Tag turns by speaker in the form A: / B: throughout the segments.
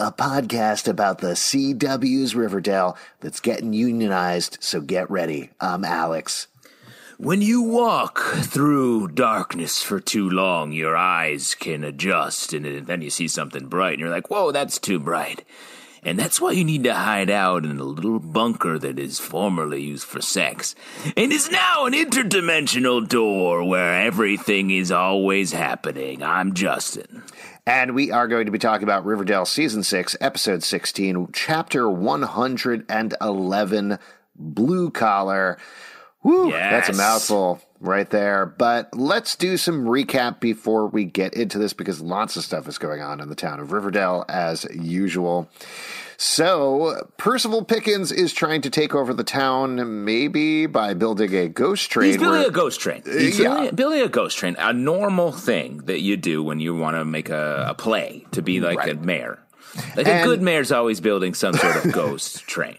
A: A podcast about the CW's Riverdale that's getting unionized, so get ready. I'm Alex.
B: When you walk through darkness for too long, your eyes can adjust, and then you see something bright, and you're like, whoa, that's too bright. And that's why you need to hide out in a little bunker that is formerly used for sex, and is now an interdimensional door where everything is always happening. I'm Justin.
A: And we are going to be talking about Riverdale Season 6, Episode 16, Chapter 111, Blue Collar. Woo, that's a mouthful right there. But let's do some recap before we get into this because lots of stuff is going on in the town of Riverdale as usual. So, Percival Pickens is trying to take over the town, maybe by building a ghost train.
B: He's building
A: where-
B: a ghost train. Uh, He's
A: yeah.
B: building, building a ghost train, a normal thing that you do when you want to make a, a play to be like a mayor. Like
A: And-
B: a good mayor's always building some sort of ghost train.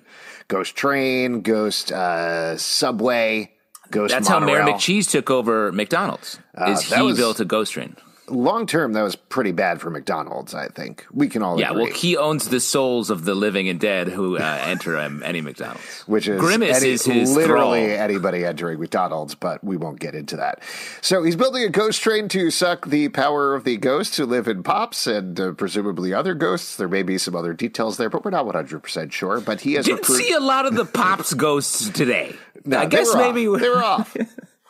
A: Ghost train, ghost uh, subway, ghost
B: That's how Mayor
A: monorail.
B: McCheese took over McDonald's. is
A: that
B: he
A: was-
B: built a ghost train?
A: Long term, that was pretty bad for McDonald's. I think we can all
B: Yeah,
A: agree.
B: well, he owns the souls of the living and dead who uh, enter um, any McDonald's.
A: which is
B: Grimace
A: any-
B: is his
A: literally
B: thrall.
A: anybody entering McDonald's, but we won't get into that. So he's building a ghost train to suck the power of the ghosts who live in Pops and uh, presumably other ghosts. There may be some other details there, but we're not one hundred percent sure. But he has
B: Didn't
A: recruited.
B: see a lot of the pops ghosts today.
A: No,
B: I guess
A: were
B: maybe
A: they were off.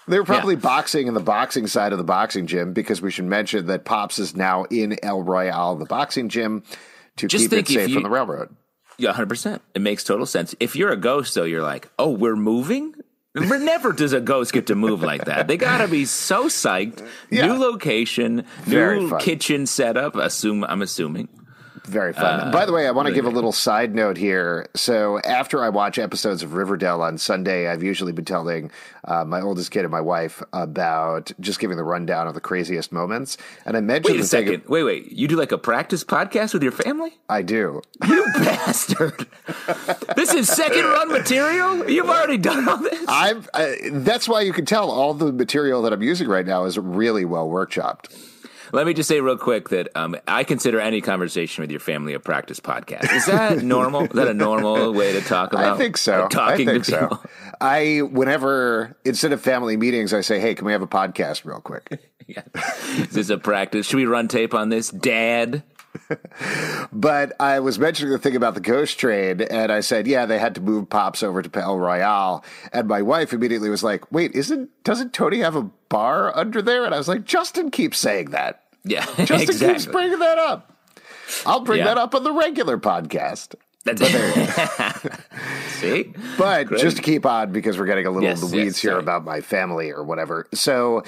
A: They were probably
B: Yeah.
A: boxing in the boxing side of the boxing gym because we should mention that Pops is now in El Royale, the boxing gym, to
B: Just
A: keep it safe
B: you-
A: from the railroad.
B: Yeah, hundred percent. It makes total sense. If you're a ghost, though, you're like, oh, we're moving. Never does a ghost get to move like that. They gotta be so psyched.
A: Yeah.
B: New location,
A: Very
B: new
A: fun.
B: kitchen setup. Assume I'm assuming.
A: Very fun. By the way, I want to give a little side note here. So, after I watch episodes of Riverdale on Sunday, I've usually been telling uh, my oldest kid and my wife about just giving the rundown of the craziest moments. And I mentioned
B: Wait a second. Wait, wait. You do like a practice podcast with your family?
A: I do.
B: You bastard! this is second run material. You've already done all this.
A: I've. Uh, that's why you can tell all the material that I'm using right now is really well workshopped.
B: Let me just say real quick that um, I consider any conversation with your family a practice podcast. Is that normal? Is that a normal way to talk about?
A: I think so.
B: Talking
A: I think
B: to
A: so.
B: people.
A: I whenever instead of family meetings, I say, "Hey, can we have a podcast real quick?"
B: Yeah. Is this a practice? Should we run tape on this, Dad?
A: But I was mentioning the thing about the ghost train, and I said, "Yeah, they had to move Pops over to El Royale." And my wife immediately was like, "Wait, isn't doesn't Toni have a bar under there?" And I was like, "Justin keeps saying that.
B: Yeah,
A: Justin keeps
B: exactly.
A: bringing that up. I'll bring
B: Yeah.
A: that up on the regular podcast."
B: That's See?
A: But Great. just to keep on, because we're getting a little yes, the weeds yes, here sorry. about my family or whatever. So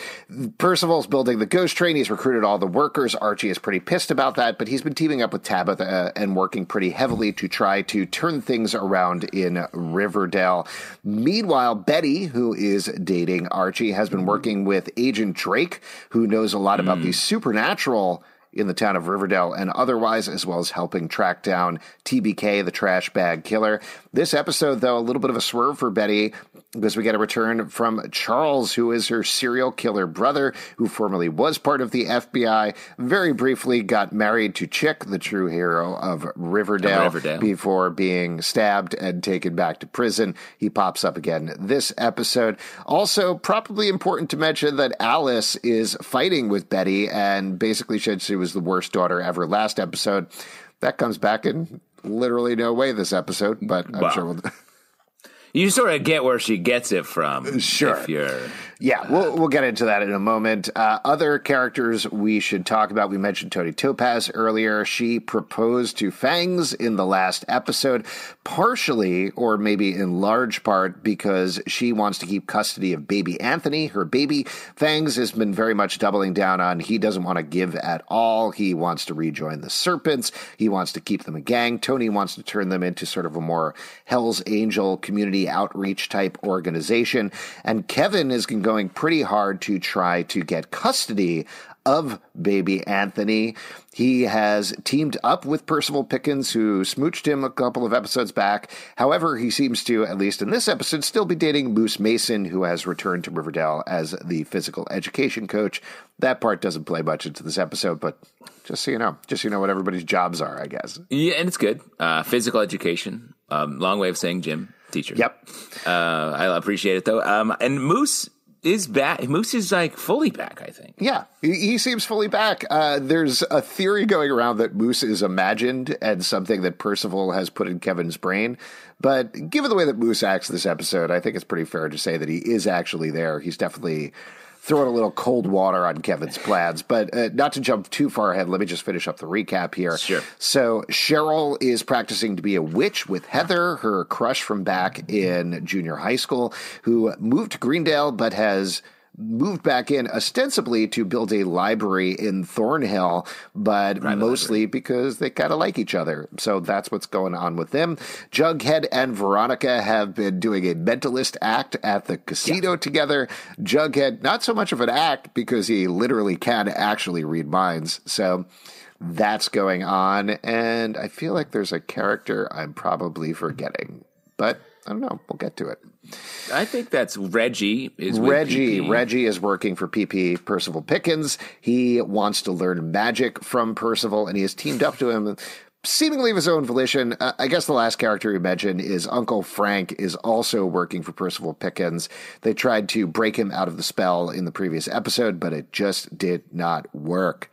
A: Percival's building the ghost train. He's recruited all the workers. Archie is pretty pissed about that, but he's been teaming up with Tabitha and working pretty heavily to try to turn things around in Riverdale. Meanwhile, Betty, who is dating Archie, has been working with Agent Drake, who knows a lot about mm. these supernatural in the town of Riverdale and otherwise, as well as helping track down TBK, the trash bag killer. This episode, though, a little bit of a swerve for Betty because we get a return from Charles, who is her serial killer brother, who formerly was part of the FBI, very briefly got married to Chick, the true hero of Riverdale, Riverdale, before being stabbed and taken back to prison. He pops up again this episode. Also, probably important to mention that Alice is fighting with Betty and basically said she was the worst daughter ever last episode. That comes back in literally no way this episode, but I'm wow. sure we'll.
B: you sort of get where she gets it from.
A: Sure.
B: If you're
A: yeah, we'll we'll get into that in a moment. Uh, other characters we should talk about. We mentioned Toni Topaz earlier. She proposed to Fangs in the last episode, partially or maybe in large part because she wants to keep custody of baby Anthony, her baby. Fangs has been very much doubling down on he doesn't want to give at all. He wants to rejoin the Serpents. He wants to keep them a gang. Toni wants to turn them into sort of a more Hell's Angel community outreach type organization. And Kevin is going going pretty hard to try to get custody of baby Anthony. He has teamed up with Percival Pickens, who smooched him a couple of episodes back. However, he seems to, at least in this episode, still be dating Moose Mason, who has returned to Riverdale as the physical education coach. That part doesn't play much into this episode, but just so you know, just so you know what everybody's jobs are, I guess.
B: Yeah, and it's good. Uh, physical education, um, long way of saying gym teacher.
A: Yep.
B: Uh, I appreciate it though. Um, and Moose is back. Moose is like fully back, I think.
A: Yeah, he, he seems fully back. Uh, there's a theory going around that Moose is imagined and something that Percival has put in Kevin's brain. But given the way that Moose acts this episode, I think it's pretty fair to say that he is actually there. He's definitely throwing a little cold water on Kevin's plans. But uh, not to jump too far ahead, let me just finish up the recap here.
B: Sure.
A: So Cheryl is practicing to be a witch with Heather, her crush from back in junior high school, who moved to Greendale but has moved back in ostensibly to build a library in Thornhill, but mostly because they kind of like each other. So that's what's going on with them. Jughead and Veronica have been doing a mentalist act at the casino yeah. together. Jughead, not so much of an act because he literally can actually read minds. So that's going on. And I feel like there's a character I'm probably forgetting, but I don't know. We'll get to it.
B: I think that's Reggie. Is
A: Reggie? Reggie is working for PP Percival Pickens. He wants to learn magic from Percival, and he has teamed up to him. Seemingly of his own volition. Uh, I guess the last character you mentioned is Uncle Frank is also working for Percival Pickens. They tried to break him out of the spell in the previous episode, but it just did not work.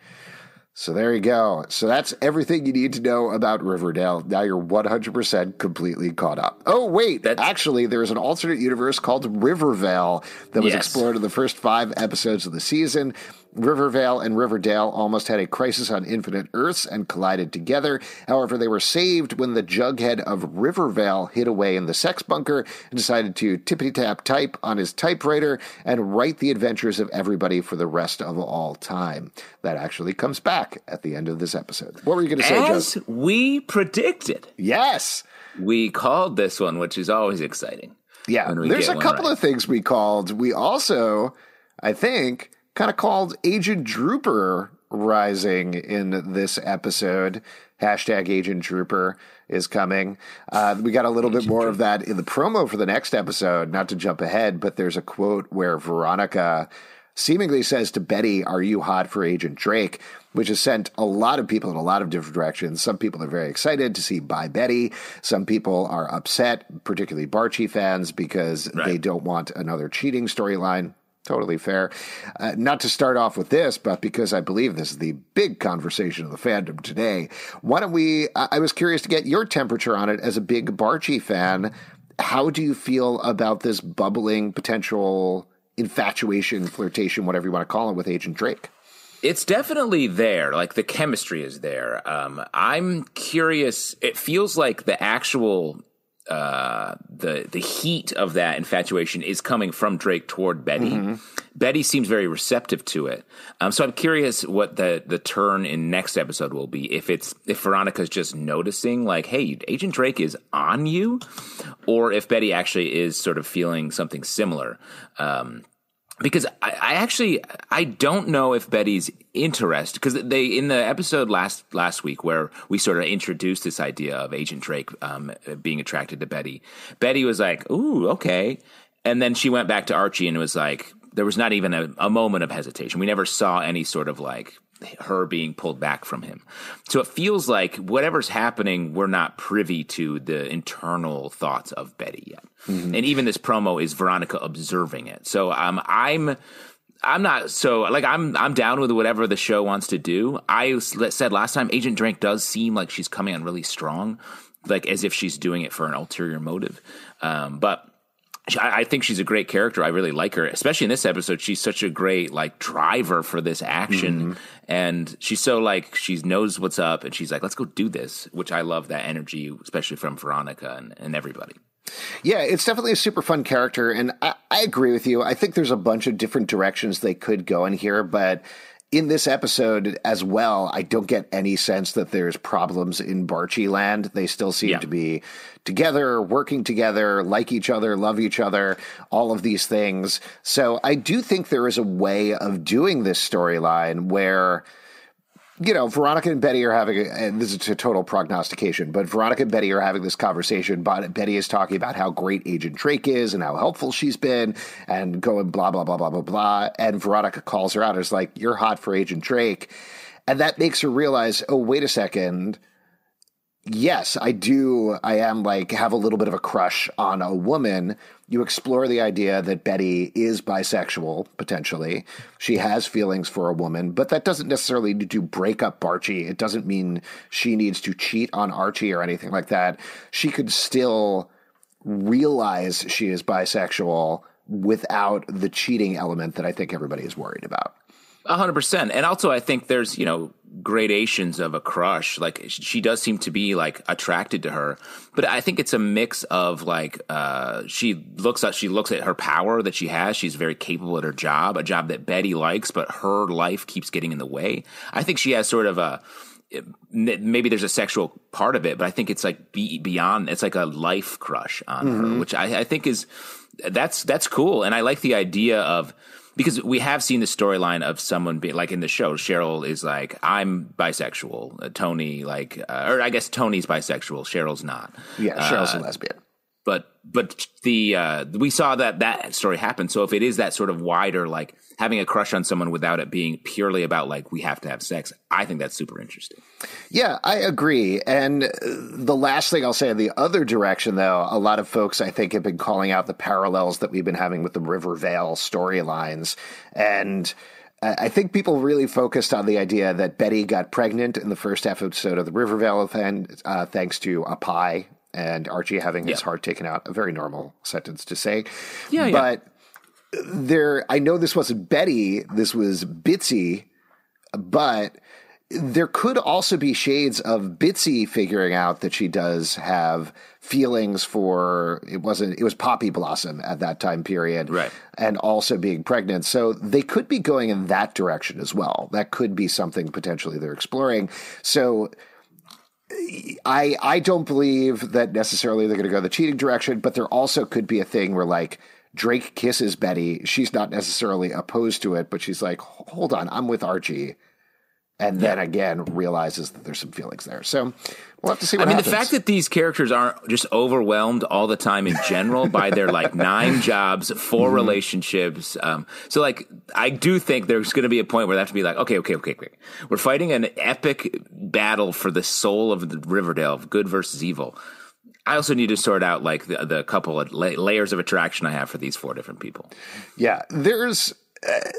A: So there you go. So that's everything you need to know about Riverdale. Now you're 100% completely caught up. Oh, wait. That's... Actually, there's an alternate universe called Rivervale that was yes. explored in the first five episodes of the season. Rivervale and Riverdale almost had a crisis on infinite Earths and collided together. However, they were saved when the Jughead of Rivervale hid away in the sex bunker and decided to tippity tap type on his typewriter and write the adventures of everybody for the rest of all time. That actually comes back at the end of this episode. What were you going to say,
B: As Joe? we predicted.
A: Yes.
B: We called this one, which is always exciting.
A: Yeah. There's a couple right. of things we called. We also, I think, kind of called Agent Drooper rising in this episode. Hashtag Agent Drooper is coming. Uh, we got a little bit more of that in the promo for the next episode. Not to jump ahead, but there's a quote where Veronica seemingly says to Betty, Are you hot for Agent Drake? Which has sent a lot of people in a lot of different directions. Some people are very excited to see By Betty. Some people are upset, particularly Barchi fans, because right. they don't want another cheating storyline. Totally fair. Uh, not to start off with this, but because I believe this is the big conversation of the fandom today, why don't we? I was curious to get your temperature on it as a big Barchi fan. How do you feel about this bubbling potential infatuation, flirtation, whatever you want to call it, with Agent Drake?
B: It's definitely there. Like the chemistry is there. Um, I'm curious. It feels like the actual uh, the the heat of that infatuation is coming from Drake toward Betty. Mm-hmm. Betty seems very receptive to it. Um, so I'm curious what the the turn in next episode will be. If it's if Veronica's just noticing, like, hey, Agent Drake is on you, or if Betty actually is sort of feeling something similar. Um, because I, I, actually I don't know if Betty's interest because they in the episode last last week where we sort of introduced this idea of Agent Drake um, being attracted to Betty. Betty was like, "Ooh, okay," and then she went back to Archie and was like, there was not even a, a moment of hesitation. We never saw any sort of like her being pulled back from him. So it feels like whatever's happening, we're not privy to the internal thoughts of Betty yet. Mm-hmm. And even this promo is Veronica observing it. So um, I'm. I'm not so like I'm I'm down with whatever the show wants to do. I said last time Agent Drake does seem like she's coming on really strong, like as if she's doing it for an ulterior motive. Um, but I, think she's a great character. I really like her, especially in this episode. She's such a great like driver for this action, mm-hmm. and she's so like she knows what's up, and she's like, "Let's go do this," which I love that energy, especially from Veronica and, and everybody.
A: Yeah, it's definitely a super fun character, and I, I agree with you. I think there's a bunch of different directions they could go in here, but in this episode as well, I don't get any sense that there's problems in Barchi land. They still seem yeah. to be together, working together, like each other, love each other, all of these things. So I do think there is a way of doing this storyline where you know, Veronica and Betty are having, a, and this is a total prognostication, but Veronica and Betty are having this conversation. But Betty is talking about how great Agent Drake is and how helpful she's been, and going blah blah blah blah blah blah. And Veronica calls her out is like, "You're hot for Agent Drake," and that makes her realize, "Oh, wait a second yes, I do. I am like have a little bit of a crush on a woman. You explore the idea that Betty is bisexual, potentially. She has feelings for a woman, but that doesn't necessarily need to break up Archie. It doesn't mean she needs to cheat on Archie or anything like that. She could still realize she is bisexual without the cheating element that I think everybody is worried about
B: hundred percent. And also, I think there's, you know, gradations of a crush. Like she does seem to be like attracted to her, but I think it's a mix of like, uh, she looks at, she looks at her power that she has. She's very capable at her job, a job that Betty likes, but her life keeps getting in the way. I think she has sort of a, maybe there's a sexual part of it, but I think it's like beyond. It's like a life crush on mm-hmm. her, which I, I think is that's that's cool, and I like the idea of because we have seen the storyline of someone being like in the show cheryl is like i'm bisexual uh, toni like uh, or i guess toni's bisexual cheryl's not.
A: Yeah cheryl's uh, a lesbian
B: but but the uh, we saw that that story happen. So if it is that sort of wider, like having a crush on someone without it being purely about like we have to have sex, I think that's super interesting.
A: Yeah, I agree. And the last thing I'll say in the other direction, though, a lot of folks I think have been calling out the parallels that we've been having with the Rivervale storylines, and. I think people really focused on the idea that Betty got pregnant in the first episode of the Rivervale uh, thanks to a pie and Archie having his heart taken out. A very normal sentence to say.
B: Yeah,
A: but yeah. there, I know this wasn't Betty. This was Bitsy, but there could also be shades of Bitsy figuring out that she does have feelings for it wasn't it was Poppy Blossom at that time period,
B: right?
A: And also being pregnant, so they could be going in that direction as well. That could be something potentially they're exploring. So I I don't believe that necessarily they're going to go the cheating direction, but there also could be a thing where like Drake kisses Betty. She's not necessarily opposed to it, but she's like, "Hold on, I'm with Archie." And then again realizes that there's some feelings there. So we'll have to see I
B: mean,
A: happens.
B: the fact that these characters aren't just overwhelmed all the time in general by their like nine jobs, 4 mm-hmm. relationships. Um, so like, I do think there's going to be a point where they have to be like, okay, okay, okay, okay. We're fighting an epic battle for the soul of the Riverdale, of good versus evil. I also need to sort out like the, the couple of la- layers of attraction I have for these four different people.
A: Yeah, there's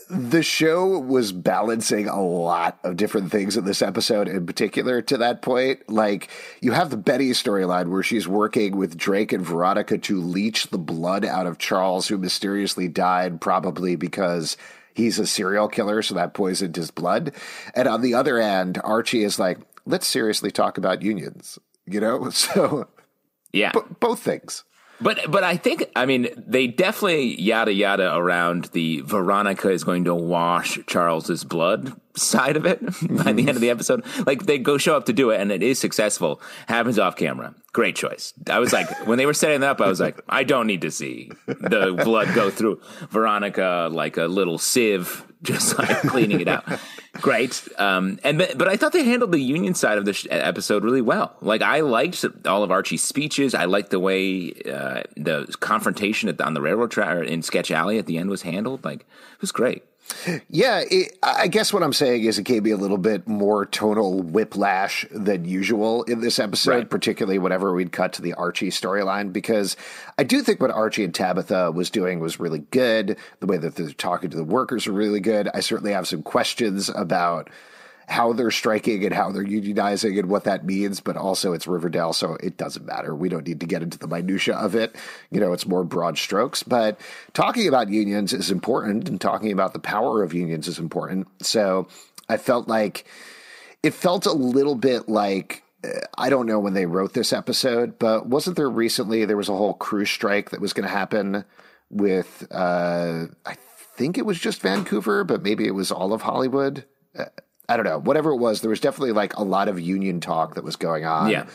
A: the show was balancing a lot of different things in this episode in particular to that point like you have the betty storyline where she's working with drake and veronica to leech the blood out of charles who mysteriously died probably because he's a serial killer, so that poisoned his blood. And on the other end, Archie is like, let's seriously talk about unions, you know? So,
B: yeah,
A: b- both things.
B: But but I think I mean they definitely yada yada around the Veronica is going to wash Charles's blood side of it by the end of the episode. Like they go show up to do it and it is successful. Happens off camera. Great choice. I was like when they were setting that up, I was like, I don't need to see the blood go through Veronica like a little sieve just like cleaning it out. Great. Um, and but I thought they handled the union side of the sh- episode really well. Like I liked all of Archie's speeches. I liked the way uh, the confrontation the, on the railroad track in Sketch Alley at the end was handled. Like it was great.
A: Yeah, it, I guess what I'm saying is it gave me a little bit more tonal whiplash than usual in this episode, right. particularly whenever we'd cut to the Archie storyline, because I do think what Archie and Tabitha was doing was really good. The way that they're talking to the workers were really good. I certainly have some questions about how they're striking and how they're unionizing and what that means, but also it's Riverdale, so it doesn't matter. We don't need to get into the minutia of it. You know, it's more broad strokes. But talking about unions is important, and talking about the power of unions is important. So I felt like it felt a little bit like I don't know when they wrote this episode, but wasn't there recently there was a whole crew strike that was going to happen with uh, I think it was just Vancouver, but maybe it was all of Hollywood. I don't know, whatever it was, there was definitely like a lot of union talk that was going on.
B: Yeah.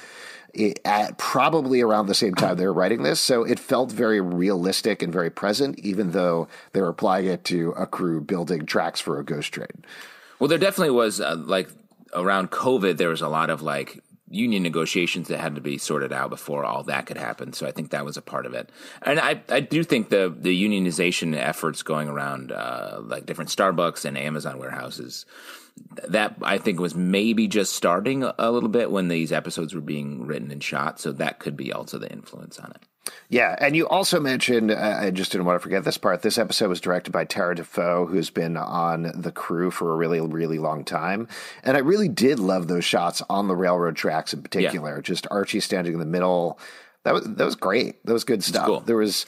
A: It, at probably around the same time they were writing this. So it felt very realistic and very present, even though they were applying it to a crew building tracks for a ghost train.
B: Well, there definitely was uh, like around COVID, there was a lot of like union negotiations that had to be sorted out before all that could happen. So I think that was a part of it. And I, I do think the the unionization efforts going around uh, like different Starbucks and Amazon warehouses that I think was maybe just starting a, little bit when these episodes were being written and shot. So that could be also the influence on it.
A: Yeah, and you also mentioned, uh, I just didn't want to forget this part. This episode was directed by Tara Defoe, who's been on the crew for a really, really long time. And I really did love those shots on the railroad tracks in particular. Yeah. Just Archie standing in the middle. That was that was great. That was good stuff. Cool. There was.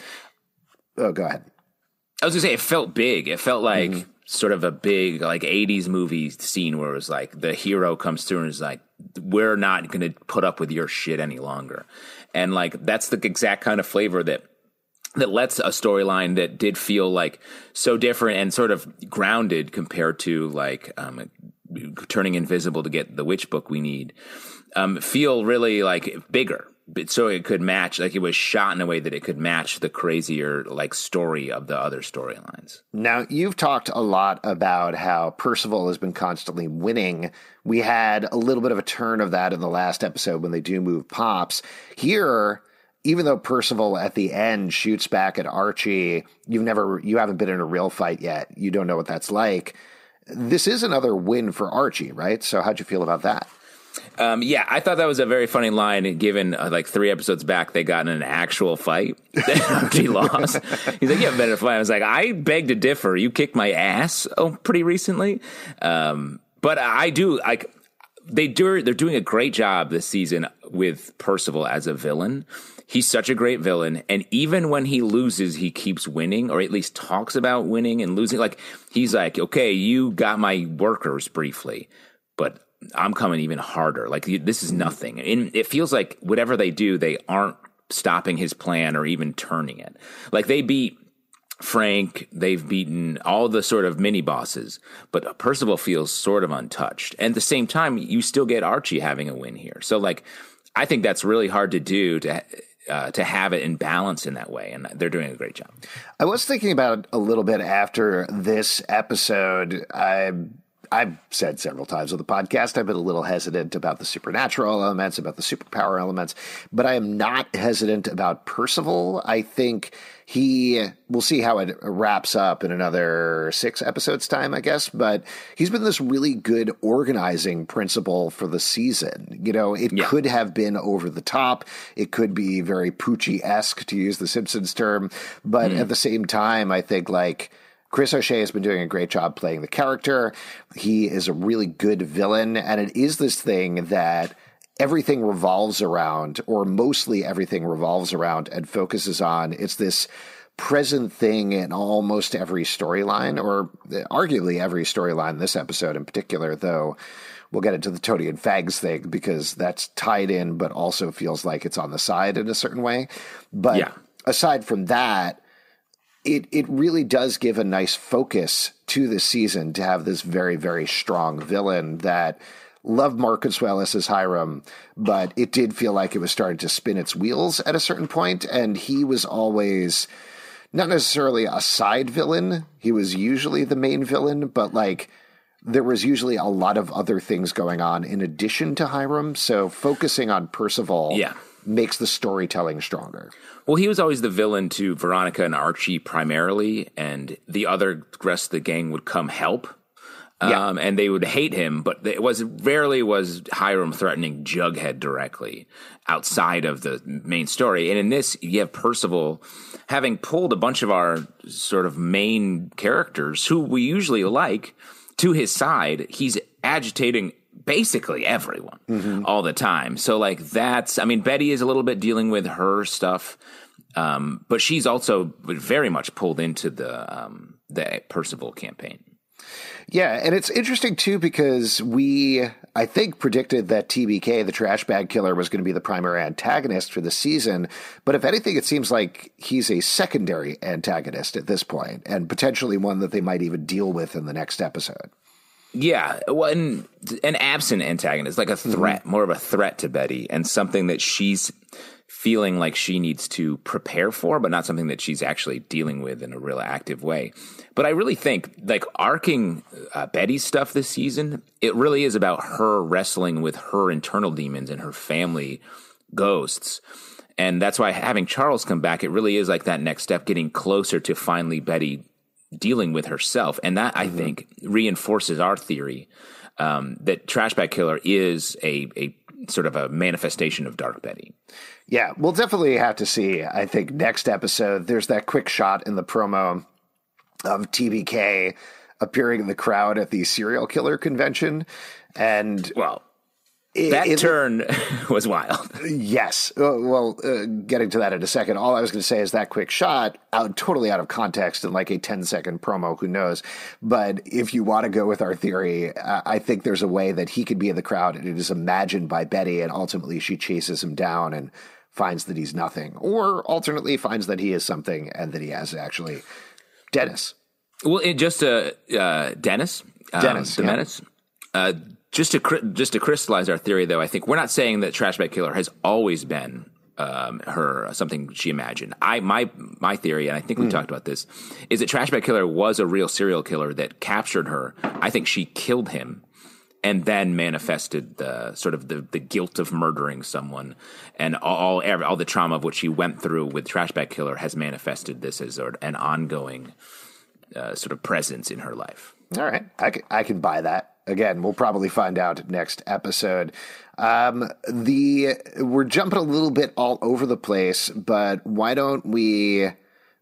A: Oh, go ahead.
B: I was gonna say it felt big. It felt like. Mm-hmm sort of a big like 80s movie scene where it was like the hero comes through and is like we're not going to put up with your shit any longer. And like that's the exact kind of flavor that that lets a storyline that did feel like so different and sort of grounded compared to like um, turning invisible to get the witch book we need um, feel really like bigger so it could match like it was shot in a way that it could match the crazier like story of the other storylines.
A: Now you've talked a lot about how percival has been constantly winning. We had a little bit of a turn of that in the last episode when they do move pops. Here even though percival at the end shoots back at archie you've never you haven't been in a real fight yet. You don't know what that's like. This is another win for archie right? So how'd you feel about that
B: um, yeah, I thought that was a very funny line. Given uh, like three episodes back, they got in an actual fight. Archie lost. He's like, "You haven't been in a fight." I was like, "I beg to differ. You kicked my ass oh, pretty recently." Um, but I do like they do. They're doing a great job this season with Percival as a villain. He's such a great villain, and even when he loses, he keeps winning, or at least talks about winning and losing. Like he's like, "Okay, you got my workers briefly." But I'm coming even harder. Like this is nothing. And it feels like whatever they do, they aren't stopping his plan or even turning it. Like they beat Frank, they've beaten all the sort of mini bosses, but Percival feels sort of untouched. And at the same time, you still get Archie having a win here. So like, I think that's really hard to do to uh, to have it in balance in that way, and they're doing a great job.
A: I was thinking about a little bit after this episode. I I've said several times on the podcast, I've been a little hesitant about the supernatural elements, about the superpower elements, but I am not hesitant about Percival. I think he, we'll see how it wraps up in another six episodes' time, I guess, but he's been this really good organizing principle for the season. You know, it yeah. could have been over the top, it could be very Poochie esque, to use the Simpsons term, but mm. at the same time, I think like, Chris O'Shea has been doing a great job playing the character. He is a really good villain, and it is this thing that everything revolves around, or mostly everything revolves around and focuses on. It's this present thing in almost every storyline, or arguably every storyline this episode in particular, though we'll get into the Toni and Fangs thing because that's tied in, but also feels like it's on the side in a certain way. But yeah. aside from that, it it really does give a nice focus to the season to have this very very strong villain that loved Mark Consuelos as Hiram, but it did feel like it was starting to spin its wheels at a certain point, and he was always not necessarily a side villain. He was usually the main villain, but like there was usually a lot of other things going on in addition to Hiram. So focusing on Percival
B: yeah.
A: Makes the storytelling stronger.
B: Well, he was always the villain to Veronica and Archie primarily, and the other rest of the gang would come help. Yeah. Um, and they would hate him, but it was rarely was Hiram threatening Jughead directly outside of the main story. And in this, you have Percival having pulled a bunch of our sort of main characters who we usually like to his side. He's agitating basically everyone mm-hmm. all the time. So like that's I mean Betty is a little bit dealing with her stuff. Um, but she's also very much pulled into the um, the Percival campaign.
A: Yeah, and it's interesting too because we, I think, predicted that TBK, the trash bag killer, was going to be the primary antagonist for the season. But if anything, it seems like he's a secondary antagonist at this point, and potentially one that they might even deal with in the next episode.
B: Yeah, well, an, an absent antagonist, like a threat, mm-hmm. more of a threat to Betty, and something that she's feeling like she needs to prepare for, but not something that she's actually dealing with in a real active way. But I really think, like, arcing uh, Betty's stuff this season, it really is about her wrestling with her internal demons and her family ghosts. And that's why having Charles come back, it really is like that next step, getting closer to finally Betty dealing with herself. And that, I mm-hmm. think, reinforces our theory um, that Trashbag Killer is a, a sort of a manifestation of Dark Betty.
A: Yeah, we'll definitely have to see. I think next episode, there's that quick shot in the promo of TBK appearing in the crowd at the serial killer convention. And
B: well, it, that it, turn was wild.
A: Yes. Uh, well, uh, getting to that in a second. All I was going to say is that quick shot, out totally out of context in like a 10 second promo. Who knows? But if you want to go with our theory, uh, I think there's a way that he could be in the crowd and it is imagined by Betty, and ultimately she chases him down and finds that he's nothing, or alternately finds that he is something and that he has actually Dennis.
B: Well, it just uh, uh Dennis,
A: um, Dennis,
B: the yeah. menace. Just to just to crystallize our theory, though, I think we're not saying that Trashbag Killer has always been um, her something she imagined. I my my theory, and I think we mm. talked about this, is that Trashbag Killer was a real serial killer that captured her. I think she killed him and then manifested the sort of the, the guilt of murdering someone and all all, all the trauma of what she went through with Trashbag Killer has manifested this as an ongoing uh, sort of presence in her life.
A: All right, I can, I can buy that again, we'll probably find out next episode. Um, the we're jumping a little bit all over the place, but why don't we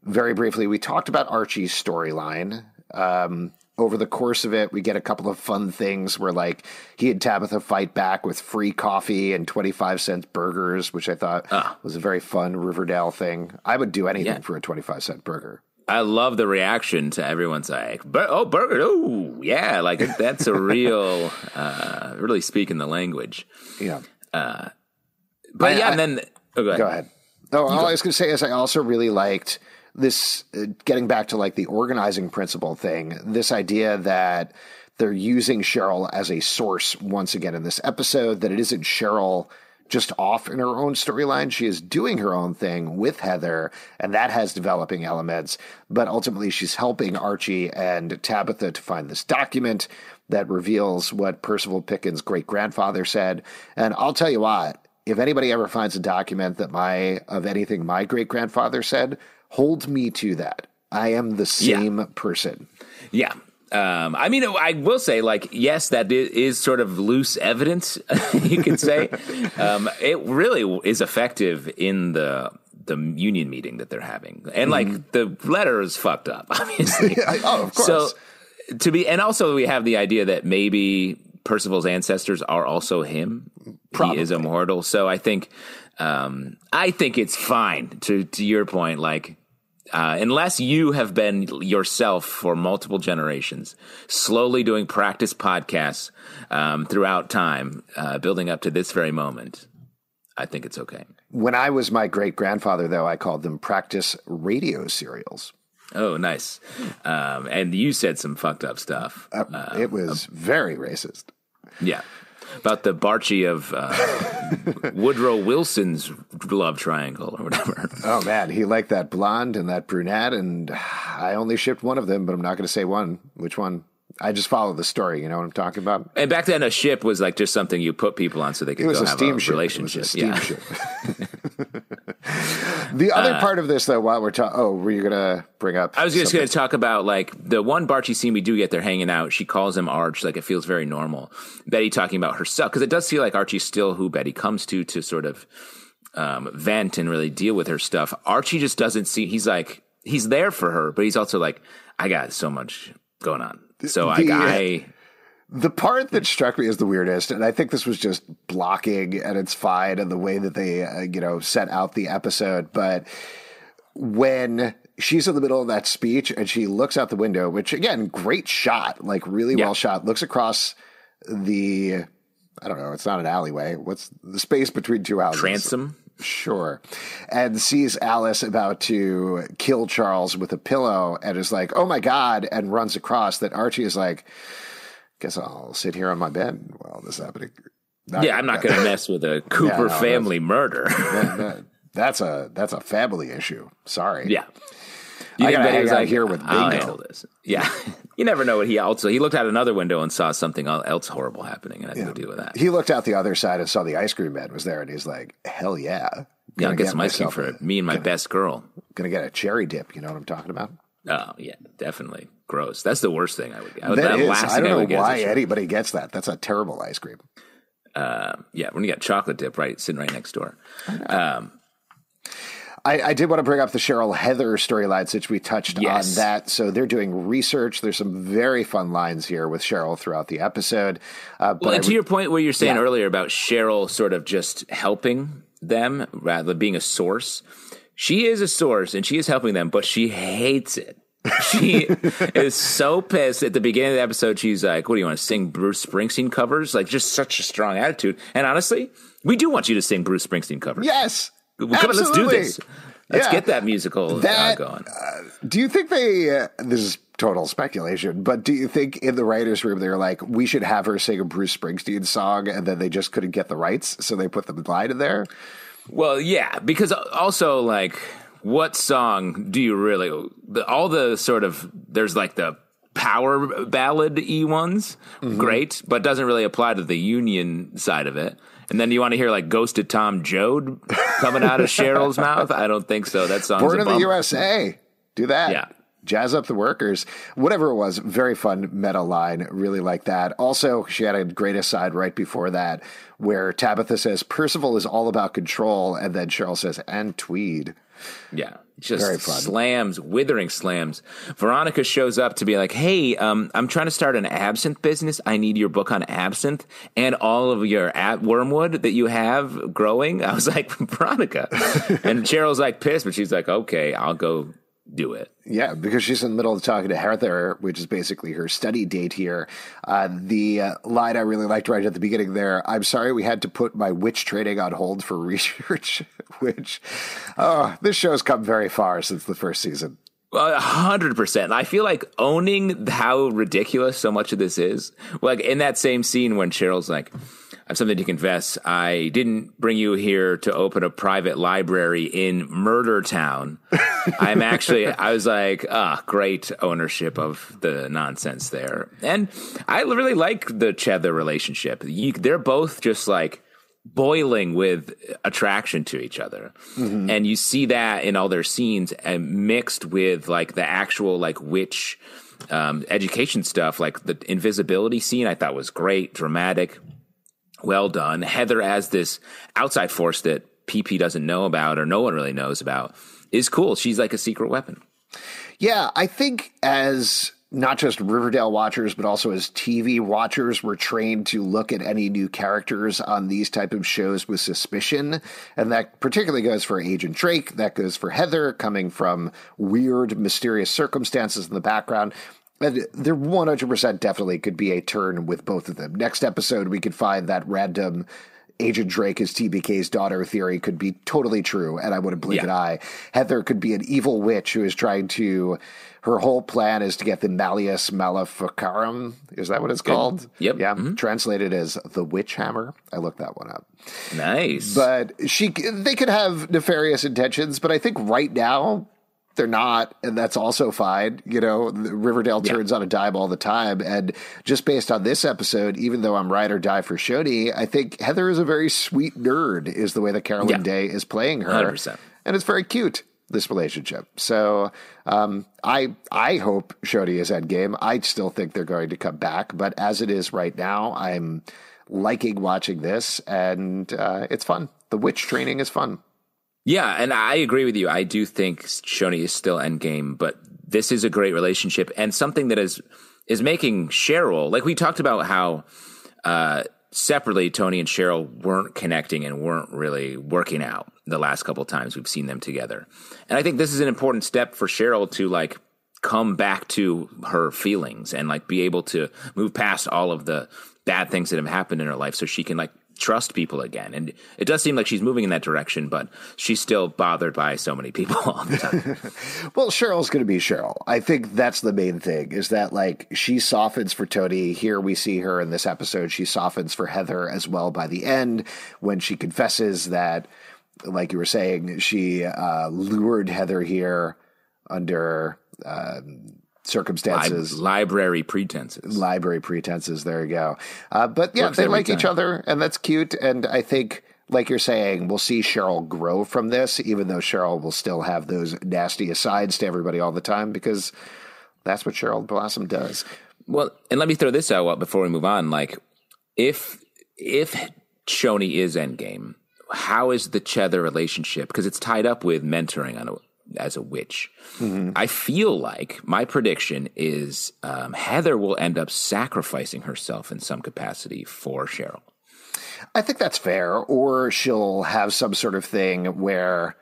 A: very briefly? We talked about Archie's storyline. Um, over the course of it, we get a couple of fun things where, like, he and Tabitha fight back with free coffee and 25 cent burgers, which I thought uh, was a very fun Riverdale thing. I would do anything yeah. for a 25 cent burger.
B: I love the reaction to everyone's like, "Oh, burger! Oh, yeah!" Like that's a real, uh, really speaking the language.
A: Yeah. Uh,
B: but I, yeah, I, and then
A: oh, go ahead. Go ahead. No, all go. I was going to say is I also really liked this. Uh, getting back to like the organizing principle thing, this idea that they're using Cheryl as a source once again in this episode. That it isn't Cheryl just off in her own storyline. She is doing her own thing with Heather, and that has developing elements. But ultimately, she's helping Archie and Tabitha to find this document that reveals what Percival Pickens' great grandfather said. And I'll tell you what, if anybody ever finds a document that my of anything my great grandfather said, hold me to that. I am the same yeah. person.
B: Yeah. Um, I mean, I will say, like, yes, that is sort of loose evidence, you could say. um, it really is effective in the the union meeting that they're having, and like mm-hmm. the letter is fucked up, obviously.
A: oh, of course.
B: So to be, and also we have the idea that maybe Percival's ancestors are also him. Probably. He is immortal, so I think, um, I think it's fine. To to your point, like Uh, unless you have been yourself for multiple generations, slowly doing practice podcasts um, throughout time, uh, building up to this very moment, I think it's okay.
A: When I was my great grandfather, though, I called them practice radio serials.
B: Oh, nice. Um, and you said some fucked up stuff.
A: Uh, it was very racist.
B: Yeah. About the Barchi of uh, Woodrow Wilson's love triangle or whatever.
A: Oh, man. He liked that blonde and that brunette. And I only shipped one of them, but I'm not going to say one. Which one? I just follow the story. You know what I'm talking about?
B: And back then, a ship was like just something you put people on so they could
A: It was
B: go
A: a
B: have a
A: ship. It was
B: relationship.
A: a steam
B: yeah.
A: the other part of this, though, while we're talking, oh, were you to bring up?
B: I was just
A: something?
B: to talk about like the one Barchi scene we do get there hanging out. She calls him Arch, like it feels very normal. Betty talking about herself because it does feel like Archie's still who Betty comes to to sort of um, vent and really deal with her stuff. Archie just doesn't see. He's like he's there for her, but he's also like I got so much going on. So
A: the, uh,
B: I
A: The part that struck me as the weirdest, and I think this was just blocking, and it's fine, and the way that they, uh, you know, set out the episode. But when she's in the middle of that speech and she looks out the window, which again, great shot, like really
B: Yeah.
A: well shot, looks across the, I don't know, it's not an alleyway. What's the space between two houses?
B: transom.
A: Sure. And sees Alice about to kill Charles with a pillow and is like, oh my God, and runs across. That Archie is like, guess I'll sit here on my bed while this is happening. Not-
B: Yeah, I'm not going to mess with a Cooper
A: no,
B: family murder.
A: that- that- that's a that's a family issue. Sorry.
B: yeah.
A: I gotta
B: Betty
A: hang
B: was
A: out here with
B: I'll
A: Bingo."
B: handle this. Yeah, you never know what he also he looked out another window and saw something else horrible happening, and had to deal with that.
A: He looked out the other side and saw the ice cream man was there, and he's like, "Hell yeah,
B: Yeah, I'll
A: Gonna
B: get some ice cream for
A: a-
B: me and my best girl.
A: Gonna get a cherry dip. You know what I'm talking about?
B: Oh yeah, definitely gross. That's the worst thing I would get. I would,
A: That
B: last
A: I don't
B: would
A: know why anybody gets that. That's a terrible ice cream.
B: Uh, yeah, when you got chocolate dip right sitting right next door. Um,
A: I, I did want to bring up the Cheryl Heather storyline since we touched
B: Yes.
A: on that. So they're doing research. There's some very fun lines here with Cheryl throughout the episode. Uh, but
B: well, and to
A: would-
B: your point, where you're saying
A: Yeah.
B: earlier about Cheryl sort of just helping them rather than being a source, she is a source and she is helping them, but she hates it. She is so pissed at the beginning of the episode. She's like, "What do you want to sing Bruce Springsteen covers?" Like, just such a strong attitude. And honestly, we do want you to sing Bruce Springsteen covers.
A: yes,
B: Come on, let's do this. Let's
A: Yeah.
B: get that musical
A: That-
B: uh, going.
A: Do you think they? Uh, this is total speculation, but do you think in the writers' room they were like, we should have her sing a Bruce Springsteen song, and then they just couldn't get the rights, so they put the line in there?
B: Well, yeah, because also like, what song do you really? The, all the sort of there's like the power ballad e ones, mm-hmm. great, but doesn't really apply to the union side of it. And then you want to hear like "Ghost of Tom Joad" coming out of Cheryl's mouth? I don't think so. That song's
A: Born
B: a
A: in the. USA. Do that.
B: Yeah.
A: Jazz up the workers. Whatever it was, very fun meta line. Really like that. Also, she had a great aside right before that where Tabitha says, Percival is all about control. And then Cheryl says, and Tweed.
B: Yeah. Just
A: Very fun.
B: slams, withering slams. Veronica shows up to be like, "Hey, um, I'm trying to start an absinthe business. I need your book on absinthe and all of your ab- wormwood that you have growing." I was like, "Veronica," and Cheryl's like pissed, but she's like, "Okay, I'll go do it."
A: Yeah, because she's in the middle of talking to Heather, which is basically her study date here. Uh, the uh, line I really liked right at the beginning there I'm sorry we had to put my witch training on hold for research, which, oh, this show's come very far since the first season.
B: A hundred percent. I feel like owning how ridiculous so much of this is. Like in that same scene when Cheryl's like, I have something to confess. I didn't bring you here to open a private library in Murder Town. I'm actually, I was like, ah, great ownership of the nonsense there. And I really like the Cheddar relationship. You, they're both just like, boiling with attraction to each other. And you see that in all their scenes and mixed with like the actual like witch um, education stuff, like the invisibility scene I thought was great, dramatic, well done. Heather as this outside force that PP doesn't know about or no one really knows about is cool. She's like a secret weapon.
A: Yeah, I think as not just Riverdale watchers, but also as TV watchers, we're trained to look at any new characters on these type of shows with suspicion. And that particularly goes for Agent Drake. That goes for Heather coming from weird, mysterious circumstances in the background. And there 100% definitely could be a turn with both of them. Next episode, we could find that random Agent Drake is TBK's daughter theory could be totally true, and I wouldn't blink yeah. an eye. Heather could be an evil witch who is trying to. Her whole plan is to get the Malleus Maleficarum. Is that what it's Good. called?
B: Yep.
A: Yeah.
B: Mm-hmm.
A: Translated as the witch hammer. I looked that one up.
B: Nice.
A: But she, they could have nefarious intentions, but I think right now they're not, and that's also fine. You know, Riverdale turns yeah. on a dime all the time, and just based on this episode, even though I'm ride or die for Choni, I think Heather is a very sweet nerd. Is the way that Carolyn yeah. Day is playing her,
B: 100%.
A: and it's very cute this relationship. So um, I I hope Choni is endgame. I still think they're going to come back, but as it is right now, I'm liking watching this, and uh, it's fun. The witch training is fun.
B: Yeah, and I agree with you. I do think Choni is still endgame, but this is a great relationship and something that is is making Cheryl like we talked about how uh, separately Toni and Cheryl weren't connecting and weren't really working out the last couple times we've seen them together. And I think this is an important step for Cheryl to like come back to her feelings and like be able to move past all of the bad things that have happened in her life so she can like trust people again. And it does seem like she's moving in that direction, but she's still bothered by so many people all the time.
A: well, Cheryl's going to be Cheryl. I think that's the main thing is that like she softens for Toni. Here we see her in this episode. She softens for Heather as well by the end when she confesses that, like you were saying, she uh, lured Heather here under. Um, circumstances.
B: library pretenses.
A: Library pretenses. There you go. Uh, but yeah, Works they like time. each other, and that's cute. And I think, like you're saying, we'll see Cheryl grow from this, even though Cheryl will still have those nasty asides to everybody all the time because that's what Cheryl Blossom does.
B: Well, and let me throw this out before we move on. Like, if if Choni is Endgame, how is the Cheddar relationship? Because it's tied up with mentoring on a as a witch. Mm-hmm. I feel like my prediction is um, Heather will end up sacrificing herself in some capacity for Cheryl.
A: I think that's fair. Or she'll have some sort of thing where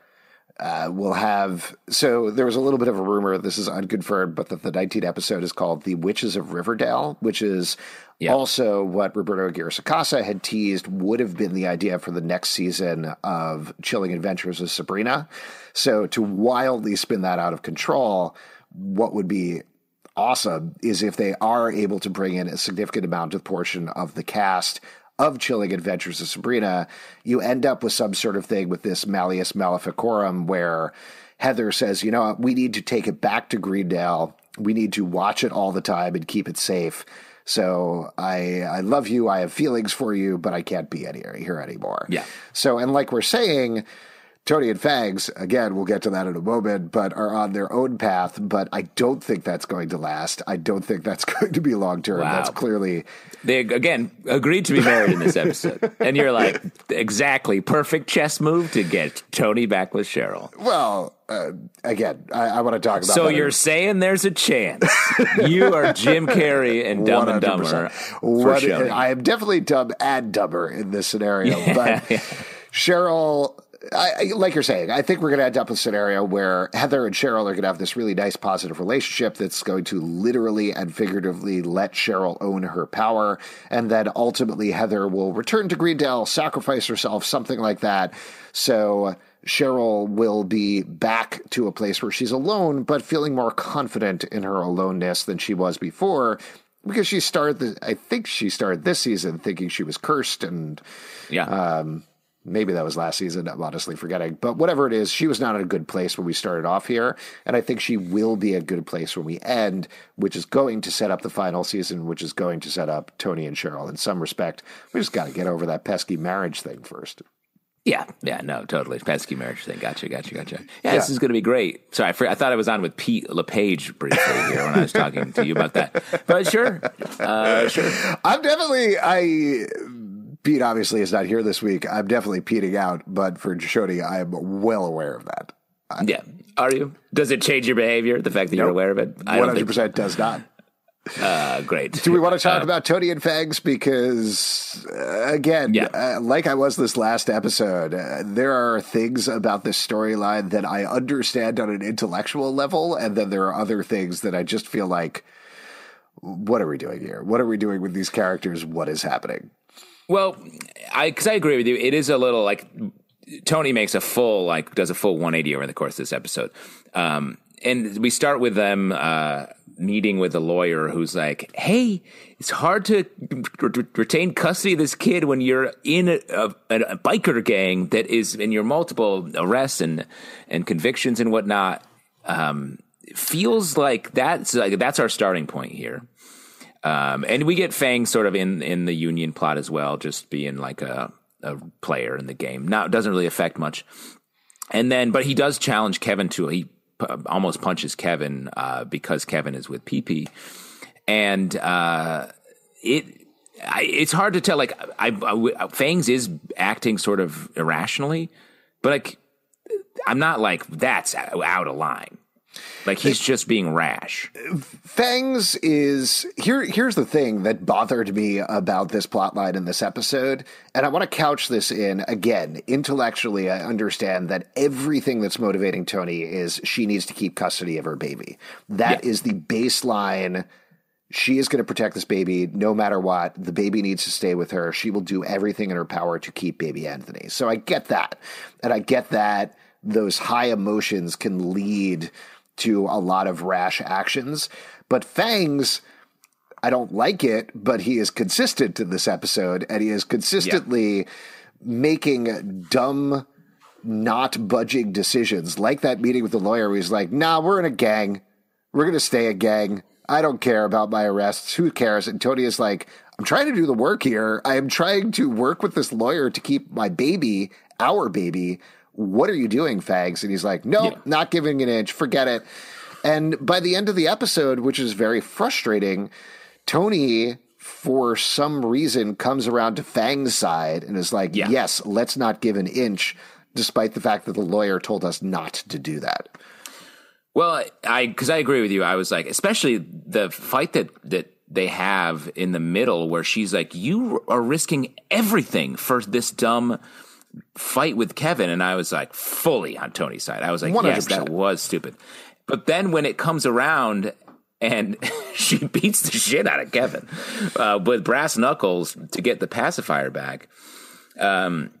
A: uh, we'll have. So there was a little bit of a rumor. This is unconfirmed, but that the 19th episode is called "The Witches of Riverdale," which is yeah. also what Roberto Aguirre Sacasa had teased would have been the idea for the next season of Chilling Adventures of Sabrina. So to wildly spin that out of control, what would be awesome is if they are able to bring in a significant amount of portion of the cast of Chilling Adventures of Sabrina, you end up with some sort of thing with this Malleus Maleficarum where Heather says, you know, we need to take it back to Greendale. We need to watch it all the time and keep it safe. So I I love you. I have feelings for you, but I can't be any, here anymore.
B: Yeah.
A: So and like we're saying, Toni and Fangs, again, we'll get to that in a moment, but are on their own path. But I don't think that's going to last. I don't think that's going to be long term. Wow. That's clearly.
B: They, again, agreed to be married in this episode. and you're like, exactly, perfect chess move to get Toni back with Cheryl.
A: Well, uh, again, I, I want to talk about.
B: So you're saying there's a chance you are Jim Carrey and Dumb 100%. and Dumber. What,
A: I am definitely dumb and dumber in this scenario, yeah, but yeah. Cheryl I, like you're saying, I think we're going to end up with a scenario where Heather and Cheryl are going to have this really nice positive relationship that's going to literally and figuratively let Cheryl own her power. And then ultimately Heather will return to Greendale, sacrifice herself, something like that. So Cheryl will be back to a place where she's alone, but feeling more confident in her aloneness than she was before because she started the, I think she started this season thinking she was cursed and
B: yeah. Um,
A: maybe that was last season. I'm honestly forgetting. But whatever it is, she was not in a good place when we started off here. And I think she will be a good place when we end, which is going to set up the final season, which is going to set up Toni and Cheryl in some respect. We just got to get over that pesky marriage thing first.
B: Yeah, yeah, no, totally. Pesky marriage thing. Gotcha, gotcha, gotcha. Yeah, yeah. this is going to be great. Sorry, I, I thought I was on with Pete LePage briefly here when I was talking to you about that. But sure, uh, sure.
A: I'm definitely, I Pete obviously is not here this week. I'm definitely peating out, but for Choni, I am well aware of that.
B: I, yeah. Are you? Does it change your behavior, the fact that nope. you're aware of it?
A: I 100% does not.
B: Uh, great.
A: Do we want to talk uh, about Toni and Fangs? Because, uh, again, yeah. uh, like I was this last episode, uh, there are things about this storyline that I understand on an intellectual level, and then there are other things that I just feel like, what are we doing here? What are we doing with these characters? What is happening?
B: Well, I because I agree with you. It is a little like Toni makes a full like does a full 180 over the course of this episode. Um, and we start with them uh, meeting with a lawyer who's like, "Hey, it's hard to retain custody of this kid when you're in a, a, a, biker gang that is in your multiple arrests and and convictions and whatnot." Um, feels like that's like that's our starting point here. Um, and we get Fang sort of in in the Union plot as well, just being like a a player in the game. Now, it doesn't really affect much. And then, but he does challenge Kevin to he almost punches Kevin uh, because Kevin is with PP, and uh, it I, it's hard to tell. Like I, I, Fangs is acting sort of irrationally, but like I'm not like that's out of line. Like he's just being rash.
A: Fangs is here. Here's the thing that bothered me about this plotline in this episode, and I want to couch this in again intellectually. I understand that everything that's motivating Toni is she needs to keep custody of her baby. That yeah. is the baseline. She is going to protect this baby no matter what. The baby needs to stay with her. She will do everything in her power to keep baby Anthony. So I get that, and I get that those high emotions can lead to a lot of rash actions. But Fangs, I don't like it, but he is consistent in this episode, and he is consistently yeah. making dumb, not budging decisions. Like that meeting with the lawyer where he's like, nah, we're in a gang. We're going to stay a gang. I don't care about my arrests. Who cares? And Toni is like, I'm trying to do the work here. I am trying to work with this lawyer to keep my baby, our baby, what are you doing, Fangs? And he's like, nope, yeah. not giving an inch, forget it. And by the end of the episode, which is very frustrating, Toni, for some reason, comes around to Fang's side and is like, yeah. yes, let's not give an inch, despite the fact that the lawyer told us not to do that.
B: Well, I because I agree with you. I was like, especially the fight that that they have in the middle, where she's like, "You are risking everything for this dumb fight with Kevin, and I was like fully on Toni's side. I was like, 100%. yes, that was stupid. But then when it comes around and she beats the shit out of Kevin uh, with brass knuckles to get the pacifier back, um,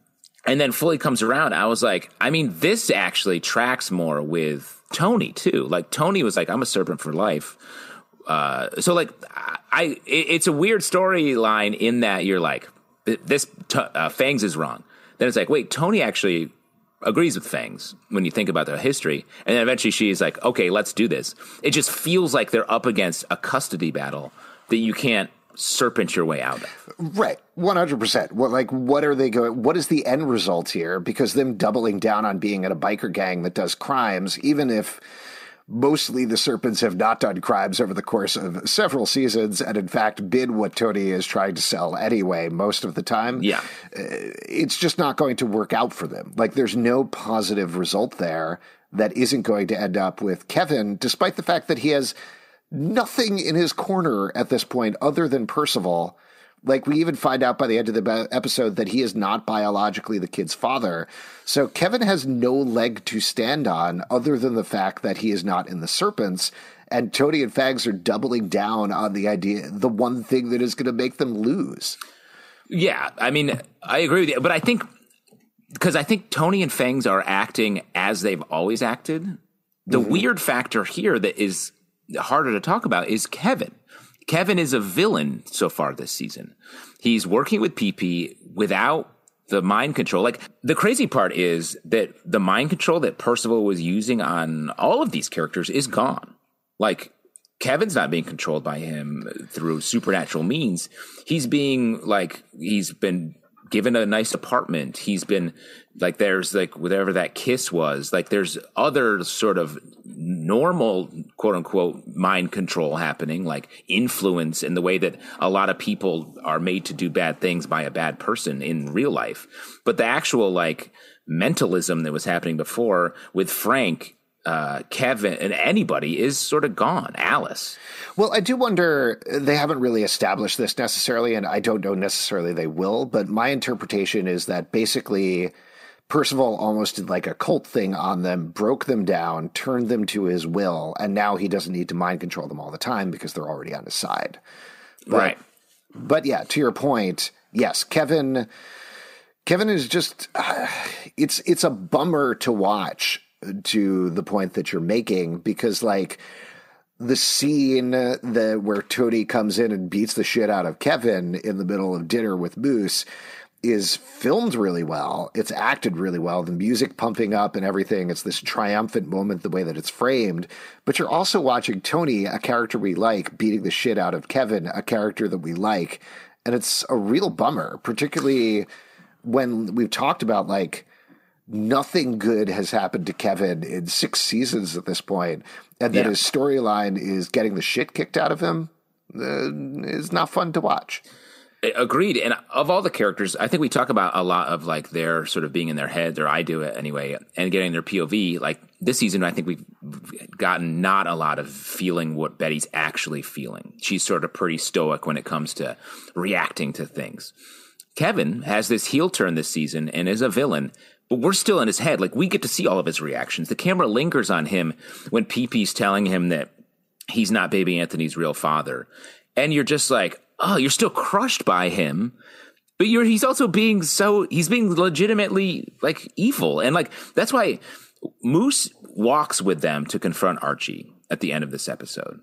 B: and then fully comes around, I was like, I mean, this actually tracks more with Toni too. Like Toni was like, I'm a serpent for life. Uh, so like, I, it, it's a weird storyline in that you're like, this uh, Fangs is wrong then it's like, wait, Toni actually agrees with Fangs when you think about the history. And then eventually she's like, okay, let's do this. It just feels like they're up against a custody battle that you can't serpent your way out of.
A: Right. 100%. What like what are they going what is the end result here because them doubling down on being in a biker gang that does crimes even if mostly the Serpents have not done crimes over the course of several seasons, and in fact, been what Toni is trying to sell anyway, most of the time.
B: Yeah.
A: Uh, it's just not going to work out for them. Like, there's no positive result there that isn't going to end up with Kevin, despite the fact that he has nothing in his corner at this point other than Percival like we even find out by the end of the episode that he is not biologically the kid's father. So Kevin has no leg to stand on other than the fact that he is not in the Serpents. And Toni and Fangs are doubling down on the idea, the one thing that is going to make them lose.
B: Yeah, I mean, I agree with you, but I think because I think Toni and Fangs are acting as they've always acted. The mm-hmm. weird factor here that is harder to talk about is Kevin Kevin is a villain so far this season. He's working with PP without the mind control. Like the crazy part is that the mind control that Percival was using on all of these characters is gone. Like Kevin's not being controlled by him through supernatural means. He's being like he's been given a nice apartment. He's been like there's like whatever that kiss was. Like there's other sort of normal quote unquote mind control happening, like influence in the way that a lot of people are made to do bad things by a bad person in real life. But the actual like mentalism that was happening before with Frank uh, Kevin and anybody is sort of gone. Alice.
A: Well, I do wonder, they haven't really established this necessarily, and I don't know necessarily they will, but my interpretation is that basically Percival almost did like a cult thing on them, broke them down, turned them to his will, and now he doesn't need to mind control them all the time because they're already on his side. But,
B: right.
A: But yeah, to your point, yes, Kevin. Kevin is just uh, it's it's a bummer to watch to the point that you're making because like the scene that where Toni comes in and beats the shit out of Kevin in the middle of dinner with Moose is filmed really well. It's acted really well. The music pumping up and everything. It's this triumphant moment, the way that it's framed. But you're also watching Toni, a character we like, beating the shit out of Kevin, a character that we like. And it's a real bummer, particularly when we've talked about like nothing good has happened to Kevin in six seasons at this point, and that yeah. his storyline is getting the shit kicked out of him uh, is not fun to watch.
B: Agreed. And of all the characters, I think we talk about a lot of like their sort of being in their heads, or I do it anyway, and getting their POV. Like this season, I think we've gotten not a lot of feeling what Betty's actually feeling. She's sort of pretty stoic when it comes to reacting to things. Kevin has this heel turn this season and is a villain, but we're still in his head. Like we get to see all of his reactions. The camera lingers on him when PP's telling him that he's not baby Anthony's real father. And you're just like, oh, you're still crushed by him. But you're he's also being so he's being legitimately like evil. And like that's why Moose walks with them to confront Archie at the end of this episode.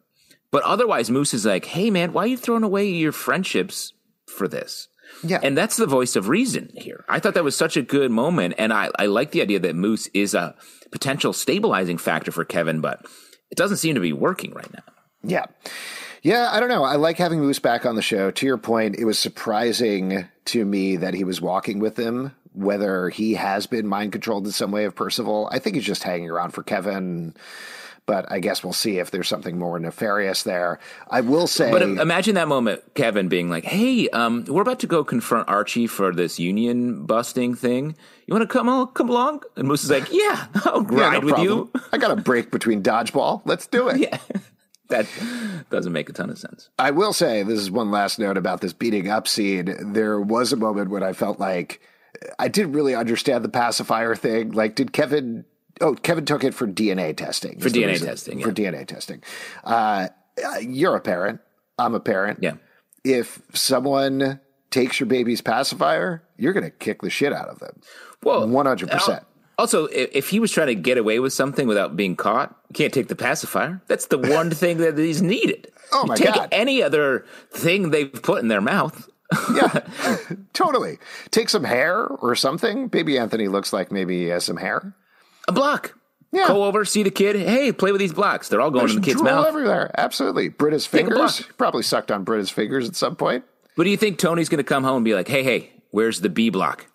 B: But otherwise, Moose is like, hey man, why are you throwing away your friendships for this? Yeah. And that's the voice of reason here. I thought that was such a good moment. And I, I like the idea that Moose is a potential stabilizing factor for Kevin, but it doesn't seem to be working right now.
A: Yeah. Yeah, I don't know. I like having Moose back on the show. To your point, it was surprising to me that he was walking with him. Whether he has been mind controlled in some way of Percival, I think he's just hanging around for Kevin but I guess we'll see if there's something more nefarious there. I will say,
B: but imagine that moment, Kevin being like, "Hey, um, we're about to go confront Archie for this union busting thing. You want to come on, come along?" And Moose is like, "Yeah, I'll ride yeah, no with problem. you.
A: I got a break between dodgeball. Let's do it."
B: yeah. That doesn't make a ton of sense.
A: I will say, this is one last note about this beating up scene. There was a moment when I felt like I didn't really understand the pacifier thing. Like, did Kevin Oh, Kevin took it for DNA testing.
B: For DNA testing. Yeah.
A: For DNA testing. Uh, you're a parent. I'm a parent.
B: Yeah.
A: If someone takes your baby's pacifier, you're going to kick the shit out of them. Well, 100%.
B: Also, if he was trying to get away with something without being caught, you can't take the pacifier. That's the one thing that he's needed.
A: Oh my
B: you take
A: god!
B: Any other thing they've put in their mouth?
A: yeah, totally. Take some hair or something. Baby Anthony looks like maybe he has some hair
B: a block. Yeah. Go over, see the kid. Hey, play with these blocks. They're all going There's in the kid's mouth.
A: everywhere. Absolutely. Britta's fingers. Probably sucked on Britta's fingers at some point.
B: What do you think Toni's going to come home and be like, hey, hey, where's the B block?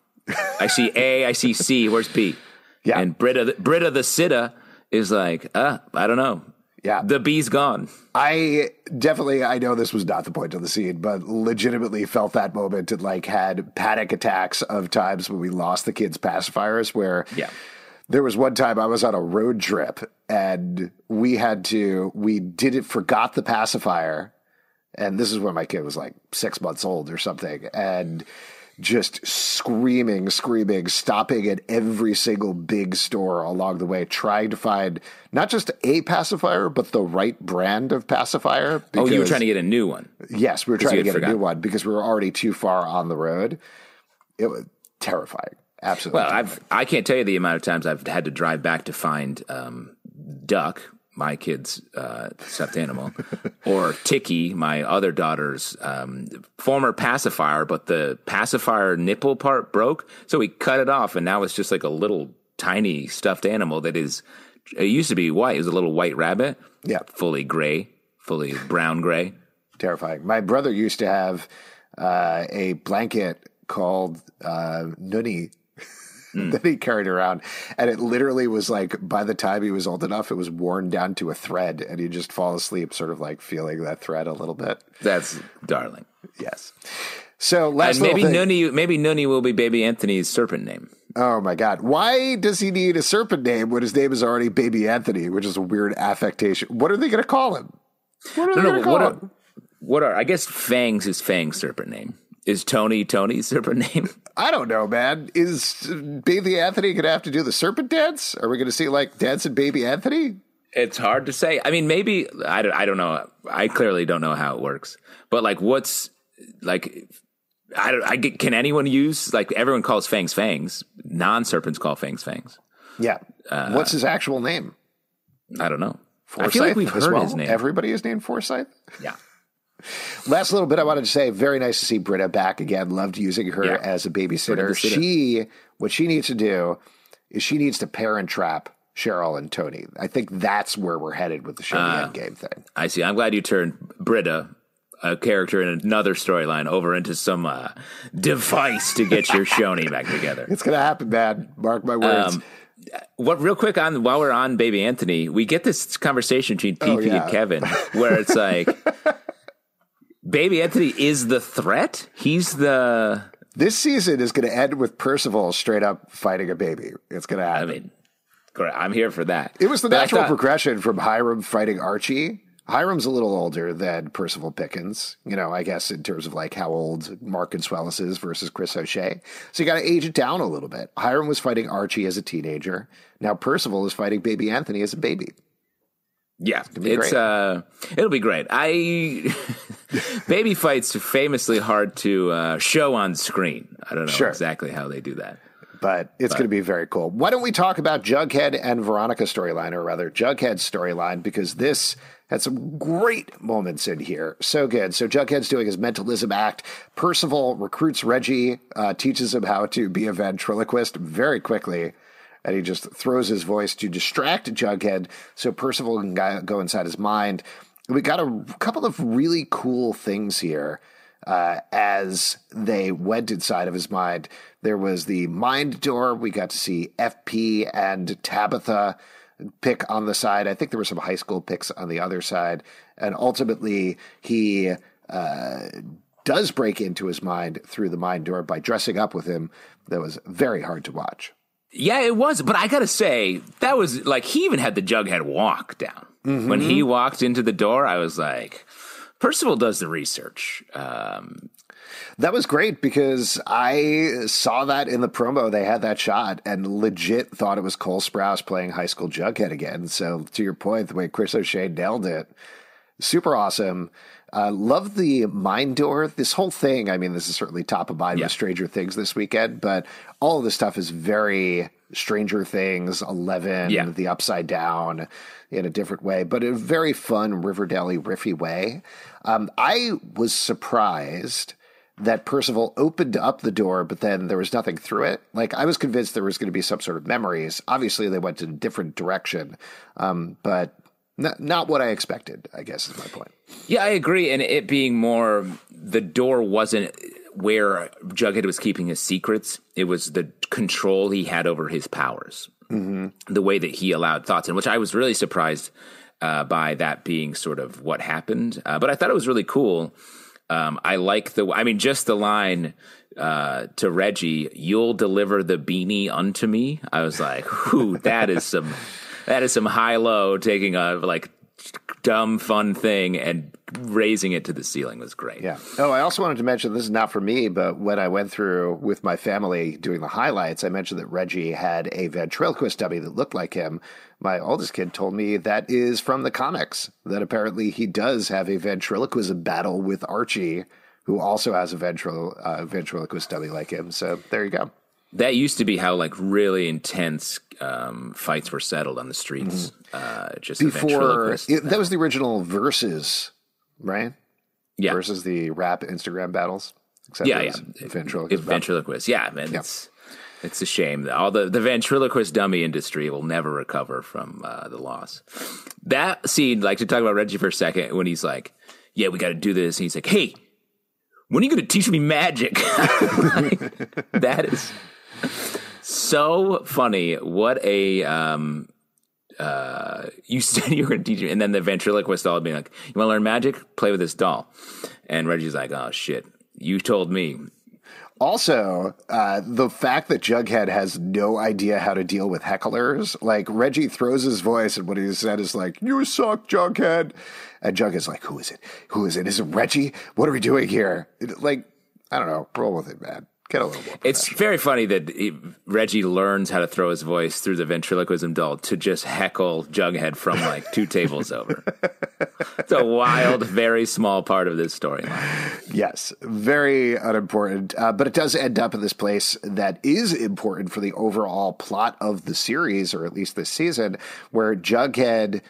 B: I see A, I see C. Where's B? Yeah. And Britta, Britta the Sitta is like, uh, I don't know.
A: Yeah.
B: The B's gone.
A: I definitely, I know this was not the point of the scene, but legitimately felt that moment and like had panic attacks of times when we lost the kids' pacifiers where.
B: Yeah
A: there was one time I was on a road trip and we had to, we did it, forgot the pacifier. And this is when my kid was like six months old or something. And just screaming, screaming, stopping at every single big store along the way, trying to find not just a pacifier, but the right brand of pacifier.
B: Because, oh, you were trying to get a new one.
A: Yes, we were trying to get forgotten. a new one because we were already too far on the road. It was terrifying. Absolutely.
B: Well, I've I can't tell you the amount of times I've had to drive back to find um, Duck, my kid's uh, stuffed animal, or Tiki, my other daughter's um, former pacifier, but the pacifier nipple part broke, so we cut it off, and now it's just like a little tiny stuffed animal that is. It used to be white. It was a little white rabbit.
A: Yeah,
B: fully gray, fully brown gray.
A: Terrifying. My brother used to have uh, a blanket called uh, Nunny mm. that he carried around. And it literally was like, by the time he was old enough, it was worn down to a thread and he'd just fall asleep, sort of like feeling that thread a little bit.
B: That's darling.
A: Yes. So last
B: and maybe Nunny, maybe Nunny will be baby Anthony's serpent name.
A: Oh my God. Why does he need a serpent name when his name is already Baby Anthony, which is a weird affectation? What are they going to call him? What are they
B: No,
A: going to
B: what
A: call
B: are,
A: him?
B: what are I guess Fang's his Fang's serpent name. Is Toni Toni's serpent name?
A: I don't know, man. Is Baby Anthony going to have to do the serpent dance? Are we going to see like dancing Baby Anthony?
B: It's hard to say. I mean, maybe I don't, I don't know. I clearly don't know how it works. But like, what's like? I don't. I get, can anyone use like everyone calls fangs fangs. Non serpents call fangs fangs.
A: Yeah. Uh, what's his actual name?
B: I don't know.
A: Forsyth
B: I feel like we've heard
A: well?
B: his name.
A: Everybody is named Forsyth.
B: yeah.
A: Last little bit I wanted to say, very nice to see Britta back again. Loved using her
B: Yeah.
A: as a babysitter.
B: Britta the sitter.
A: She what she needs to do is she needs to parent trap Cheryl and Toni. I think that's where we're headed with the show
B: Ah.
A: the end game thing.
B: I see. I'm glad you turned Britta, a character in another storyline, over into some uh, device to get your Choni back together.
A: It's gonna happen, man. Mark my words.
B: Um, What real quick on while we're on Baby Anthony, we get this conversation between PP
A: Oh, yeah.
B: and Kevin where it's like Baby Anthony is the threat. He's the
A: this season is gonna end with Percival straight up fighting a baby. It's gonna
B: I
A: happen.
B: mean great, I'm here for that.
A: it was the
B: But
A: natural
B: thought-
A: progression from Hiram fighting Archie. Hiram's a little older than Percival Pickens, you know, I guess in terms of like how old Mark Consuelos is versus Chris O'Shea. So you got to age it down a little bit. Hiram was fighting Archie as a teenager. Now Percival is fighting baby Anthony as a baby.
B: Yeah,
A: be
B: it's uh, it'll be great. I baby fights are famously hard to uh, show on screen. I don't know
A: Sure.
B: exactly how they do that.
A: but it's going to be very cool. Why don't we talk about Jughead and Veronica storyline, or rather Jughead's storyline, because this had some great moments in here. So good. So Jughead's doing his mentalism act. Percival recruits Reggie, uh, teaches him how to be a ventriloquist very quickly. And he just throws his voice to distract Jughead so Percival can go- inside his mind. We got a couple of really cool things here uh, as they went inside of his mind. There was the mind door. We got to see FP and Tabitha pick on the side. I think there were some high school picks on the other side. And ultimately, he uh, does break into his mind through the mind door by dressing up with him. That was very hard to watch.
B: Yeah, it was, but I gotta say that was like he even had the Jughead walk down when he walked into the door. I was like, Percival does the research. Um,
A: That was great because I saw that in the promo. They had that shot and legit thought it was Cole Sprouse playing high school Jughead again. So, to your point, the way Chris O'Shea nailed it, super awesome. Uh, love the mind door. This whole thing, I mean, this is certainly top of mind
B: Yeah.
A: with Stranger Things this weekend, but all of this stuff is very Stranger Things, 11,
B: Yeah.
A: the upside down in a different way, but in a very fun Riverdale riffy way. Um, I was surprised that Percival opened up the door, but then there was nothing through it. Like I was convinced there was going to be some sort of memories. Obviously, they went in a different direction, um, but n- not what I expected. I guess is my point.
B: yeah, I agree. And it being more, the door wasn't where Jughead was keeping his secrets. It was the control he had over his powers, mm-hmm. the way that he allowed thoughts in, which I was really surprised uh, by that being sort of what happened. Uh, but I thought it was really cool. Um, I like the, I mean, just the line uh, to Reggie, "You'll deliver the beanie unto me." I was like, "Whoo, that is some, that is some high low taking a like dumb fun thing and raising it to the ceiling was great."
A: Yeah. Oh, I also wanted to mention this is not for me, but when I went through with my family doing the highlights, I mentioned that Reggie had a ventriloquist dummy that looked like him. My oldest kid told me that is from the comics, that apparently he does have a ventriloquism battle with Archie, who also has a ventrilo- uh, ventriloquist dummy like him. So there you go.
B: That used to be how like really intense um, fights were settled on the streets. Uh, just
A: Before, it, that was the original Versus, right?
B: yeah,
A: Versus the rap Instagram battles. Except
B: yeah, yeah.
A: Ventriloquist.
B: It- ventriloquist. Yeah, man. It's it's a shame. That all the the ventriloquist dummy industry will never recover from uh, the loss. That scene, like to talk about Reggie for a second, when he's like, "Yeah, we got to do this," and he's like, "Hey." When are you going to teach me magic? Like, that is so funny. What a um, uh, you said you were going to teach me, and then the ventriloquist doll being like, "You want to learn magic? Play with this doll." And Reggie's like, "Oh shit, you told me."
A: Also, uh, the fact that Jughead has no idea how to deal with hecklers, like Reggie throws his voice, and what he said is like, "You suck, Jughead," and Jughead's like, "Who is it? Who is it? Is it Reggie? What are we doing here?" Like, I don't know. Roll with it, man. Get a little more.
B: It's very funny that he, Reggie learns how to throw his voice through the ventriloquism doll to just heckle Jughead from like two tables over. It's a wild, very small part of this storyline.
A: Yes, very unimportant, uh, but it does end up in this place that is important for the overall plot of the series, or at least this season, where Jughead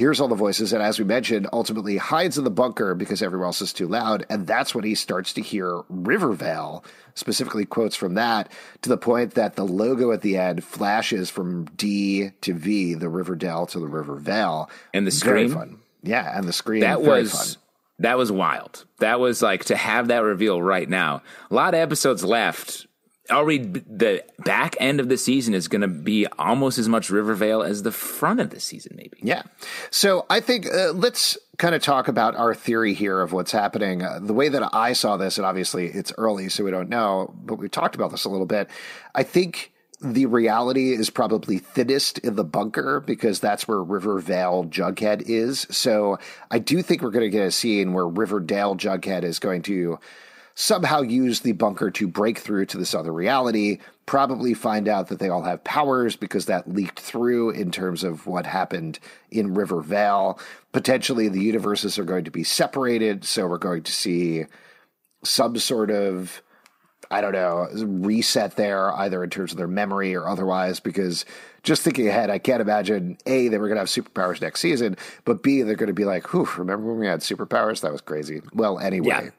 A: hears all the voices, and as we mentioned, ultimately hides in the bunker because everyone else is too loud, and that's when he starts to hear Rivervale, specifically quotes from that, to the point that the logo at the end flashes from D to V, the Riverdale to the Rivervale,
B: And the
A: Very fun. Yeah, and the screen
B: That
A: very
B: was
A: fun.
B: that was wild. That was like to have that reveal right now. A lot of episodes left. Already, the back end of the season is going to be almost as much Rivervale as the front of the season, maybe.
A: Yeah. So I think uh, let's kind of talk about our theory here of what's happening. Uh, the way that I saw this, and obviously it's early, so we don't know, but we talked about this a little bit. I think the reality is probably thinnest in the bunker because that's where Rivervale Jughead is. So I do think we're going to get a scene where Riverdale Jughead is going to somehow use the bunker to break through to this other reality, probably find out that they all have powers because that leaked through in terms of what happened in Rivervale. Potentially the universes are going to be separated, so we're going to see some sort of I don't know, reset there, either in terms of their memory or otherwise, because just thinking ahead, I can't imagine A, they were going to have superpowers next season, but B, they're going to be like, whew, remember when we had superpowers? That was crazy. Well, anyway.
B: Yeah.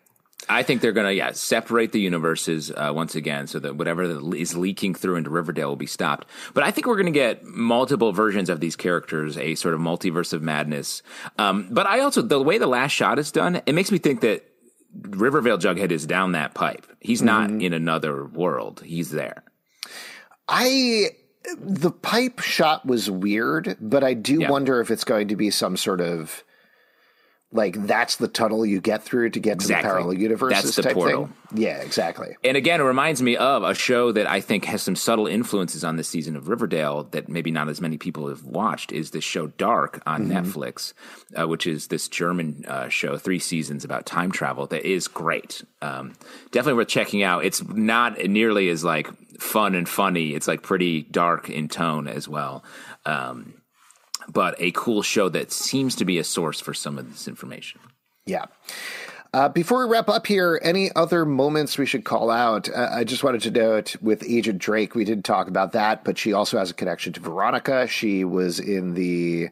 B: I think they're going to yeah separate the universes uh, once again, so that whatever is leaking through into Riverdale will be stopped. But I think we're going to get multiple versions of these characters, a sort of multiverse of madness. Um, but I also the way the last shot is done, it makes me think that Rivervale Jughead is down that pipe. He's not in another world. He's there.
A: I the pipe shot was weird, but I do
B: Yeah.
A: wonder if it's going to be some sort of like that's the tunnel you get through to get to
B: Exactly.
A: the parallel universes
B: That's the
A: type
B: portal.
A: thing. Yeah, exactly.
B: And again, it reminds me of a show that I think has some subtle influences on this season of Riverdale that maybe not as many people have watched. Is this show Dark on Netflix, uh, which is this German uh, show, three seasons about time travel that is great. Um, definitely worth checking out. It's not nearly as like fun and funny. It's like pretty dark in tone as well. Um, but a cool show that seems to be a source for some of this information.
A: Yeah. Uh, before we wrap up here, any other moments we should call out? Uh, I just wanted to note with Agent Drake, we did talk about that, but she also has a connection to Veronica. She was in the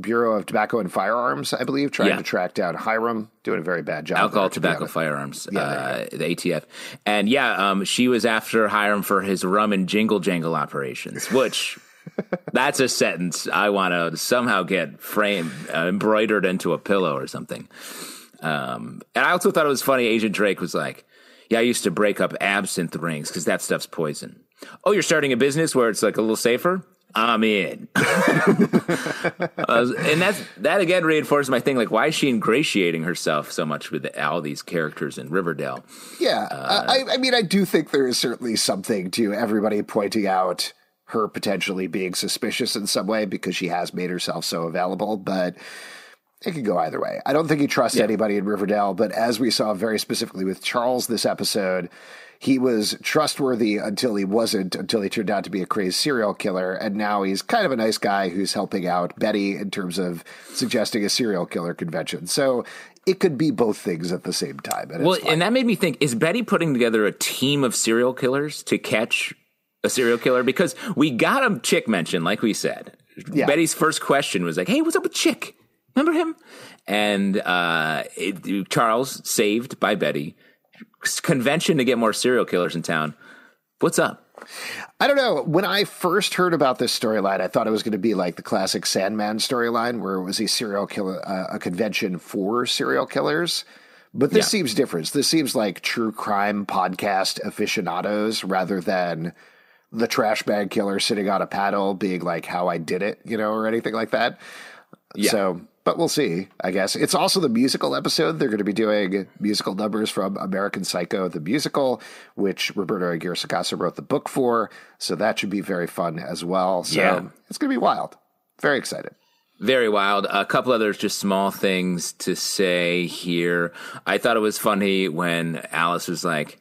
A: Bureau of Tobacco and Firearms, I believe, trying
B: Yeah.
A: to track down Hiram, doing a very bad job.
B: alcohol,
A: there, to
B: tobacco, firearms,
A: there
B: uh, the ATF, and yeah, um, she was after Hiram for his rum and jingle jangle operations, which that's a sentence I want to somehow get framed, uh, embroidered into a pillow or something. Um, and I also thought it was funny. Agent Drake was like, "Yeah, I used to break up absinthe rings because that stuff's poison." Oh, you're starting a business where it's like a little safer. I'm in. Uh, and that's that again reinforces my thing. Like, why is she ingratiating herself so much with all these characters in Riverdale?
A: Yeah, I, I mean, I do think there is certainly something to everybody pointing out her potentially being suspicious in some way because she has made herself so available, but it could go either way. I don't think he trusts anybody in Riverdale, but as we saw very specifically with Charles this episode, he was trustworthy until he wasn't, until he turned out to be a crazed serial killer, and now he's kind of a nice guy who's helping out Betty in terms of suggesting a serial killer convention. So it could be both things at the same time. And
B: Well, and that made me think: Is Betty putting together a team of serial killers to catch a serial killer? Because we got a chick mentioned, like we said.
A: Yeah.
B: Betty's first question was like, "Hey, what's up with Chick? Remember him?" And uh, it, Charles saved by Betty. Convention to get more serial killers in town. What's up?
A: I don't know. When I first heard about this storyline, I thought it was going to be like the classic Sandman storyline, where it was a serial killer, uh, a convention for serial killers. But this
B: Yeah.
A: seems different. This seems like true crime podcast aficionados rather than the trash bag killer sitting on a paddle being like how I did it, you know, or anything like that.
B: Yeah.
A: So but we'll see, I guess. It's also the musical episode. They're going to be doing musical numbers from American Psycho, the musical, which Roberto Aguirre Sacasa wrote the book for. So that should be very fun as well. So
B: Yeah.
A: it's going to be wild. Very excited.
B: Very wild. A couple other just small things to say here. I thought it was funny when Alice was like,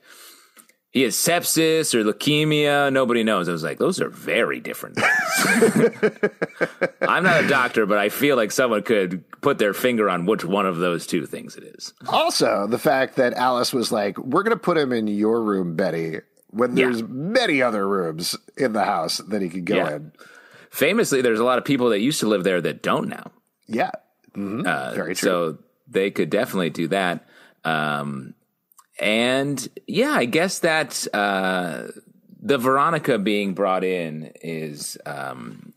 B: he has sepsis or leukemia. Nobody knows. I was like, those are very different things. I'm not a doctor, but I feel like someone could put their finger on which one of those two things it is.
A: Also, the fact that Alice was like, we're going to put him in your room, Betty, when
B: Yeah.
A: there's many other rooms in the house that he could go
B: Yeah.
A: in.
B: Famously, there's a lot of people that used to live there that don't now.
A: Yeah. Mhm. Very true.
B: So they could definitely do that. Um, and yeah, I guess that uh, the Veronica being brought in is um,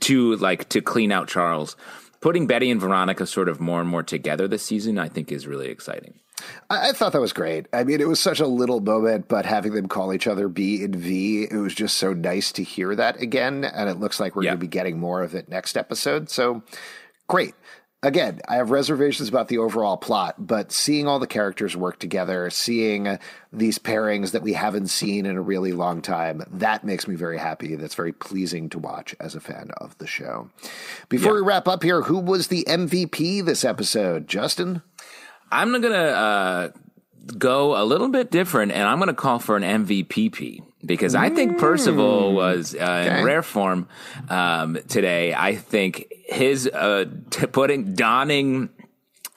B: to like to clean out Charles. Putting Betty and Veronica sort of more and more together this season, I think, is really exciting.
A: I, I thought that was great. I mean, it was such a little moment, but having them call each other B and V, it was just so nice to hear that again. And it looks like we're
B: Yeah.
A: going to be getting more of it next episode. So great. Again, I have reservations about the overall plot, but seeing all the characters work together, seeing these pairings that we haven't seen in a really long time, that makes me very happy. That's very pleasing to watch as a fan of the show. Before we wrap up here, who was the MVP this episode? Justin?
B: I'm gonna uh, go a little bit different, and I'm gonna call for an MVPP because I think Percival was uh,
A: Okay.
B: in rare form um, today. I think his uh, t- putting donning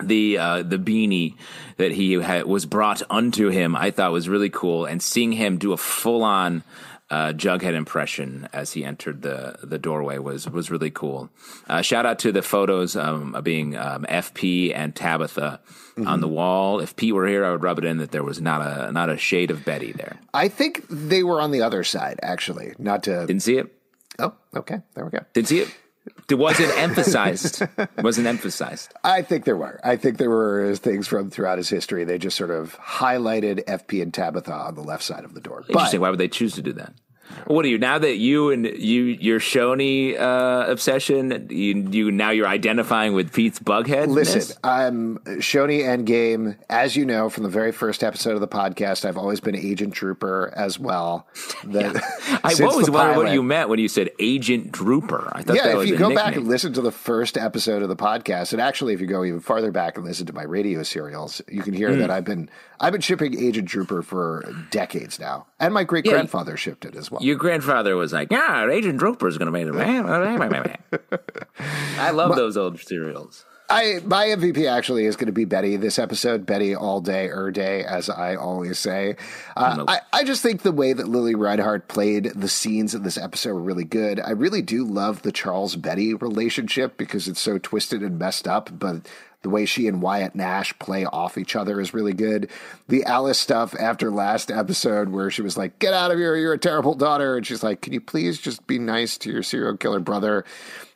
B: the uh, the beanie that he had, was brought unto him, I thought was really cool, and seeing him do a full on. Uh, Jughead impression as he entered the the doorway was was really cool. Uh, shout out to the photos um, of being um, FP and Tabitha on the wall. If Pete were here, I would rub it in that there was not a not a shade of Betty there.
A: I think they were on the other side, actually. Not to.
B: Didn't see it.
A: Oh, okay. There we go.
B: Didn't see it. It wasn't emphasized. wasn't emphasized.
A: I think there were. I think there were things from throughout his history. They just sort of highlighted FP and Tabitha on the left side of the door.
B: Interesting.
A: But
B: Why would they choose to do that? What are you now that you and you your Choni uh, obsession? You, you now you're identifying with Pete's bughead.
A: listen, I'm Choni Endgame. As you know from the very first episode of the podcast, I've always been Agent Trooper as well. That,
B: I always wondered what you meant when you said Agent Drooper. I thought
A: Yeah, if you go
B: nickname.
A: back and listen to the first episode of the podcast, and actually if you go even farther back and listen to my radio serials, you can hear
B: Hmm.
A: that I've been I've been shipping Agent Trooper for decades now, and my great grandfather shipped it as well.
B: Your grandfather was like, "Yeah, Agent Drooper is going to make it." I love those old serials.
A: I my MVP actually is going to be Betty this episode. Betty all day, er day, as I always say. Uh,
B: Nope.
A: I I just think the way that Lili Reinhart played the scenes in this episode were really good. I really do love the Charles Betty relationship because it's so twisted and messed up, but. The way she and Wyatt Nash play off each other is really good. The Alice stuff after last episode, where she was like, "Get out of here! You're a terrible daughter," and she's like, "Can you please just be nice to your serial killer brother?"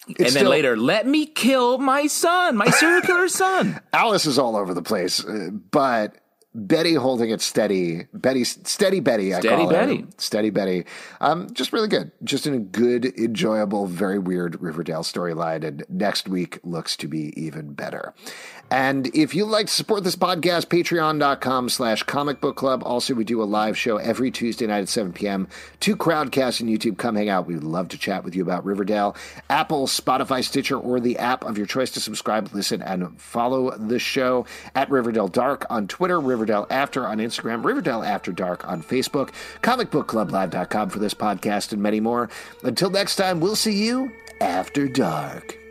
A: It's
B: and then
A: still-
B: later, let me kill my son, my serial killer son.
A: Alice is all over the place, uh, but Betty holding it steady. Betty, steady Betty. I
B: Steady
A: call her.
B: Betty.
A: Steady Betty. Um, just really good. Just in a good, enjoyable, very weird Riverdale storyline. And next week looks to be even better. And if you'd like to support this podcast, patreon.com slash comic book club. Also, we do a live show every Tuesday night at 7 p.m. to Crowdcast and YouTube. Come hang out. We would love to chat with you about Riverdale. Apple, Spotify, Stitcher, or the app of your choice to subscribe, listen, and follow the show at Riverdale Dark on Twitter, Riverdale After on Instagram, Riverdale After Dark on Facebook, comicbookclublive.com for this podcast, and many more. Until next time, we'll see you after dark.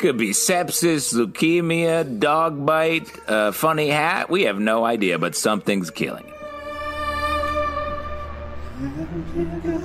B: Could be sepsis, leukemia, dog bite, uh, funny hat. We have no idea, but something's killing it.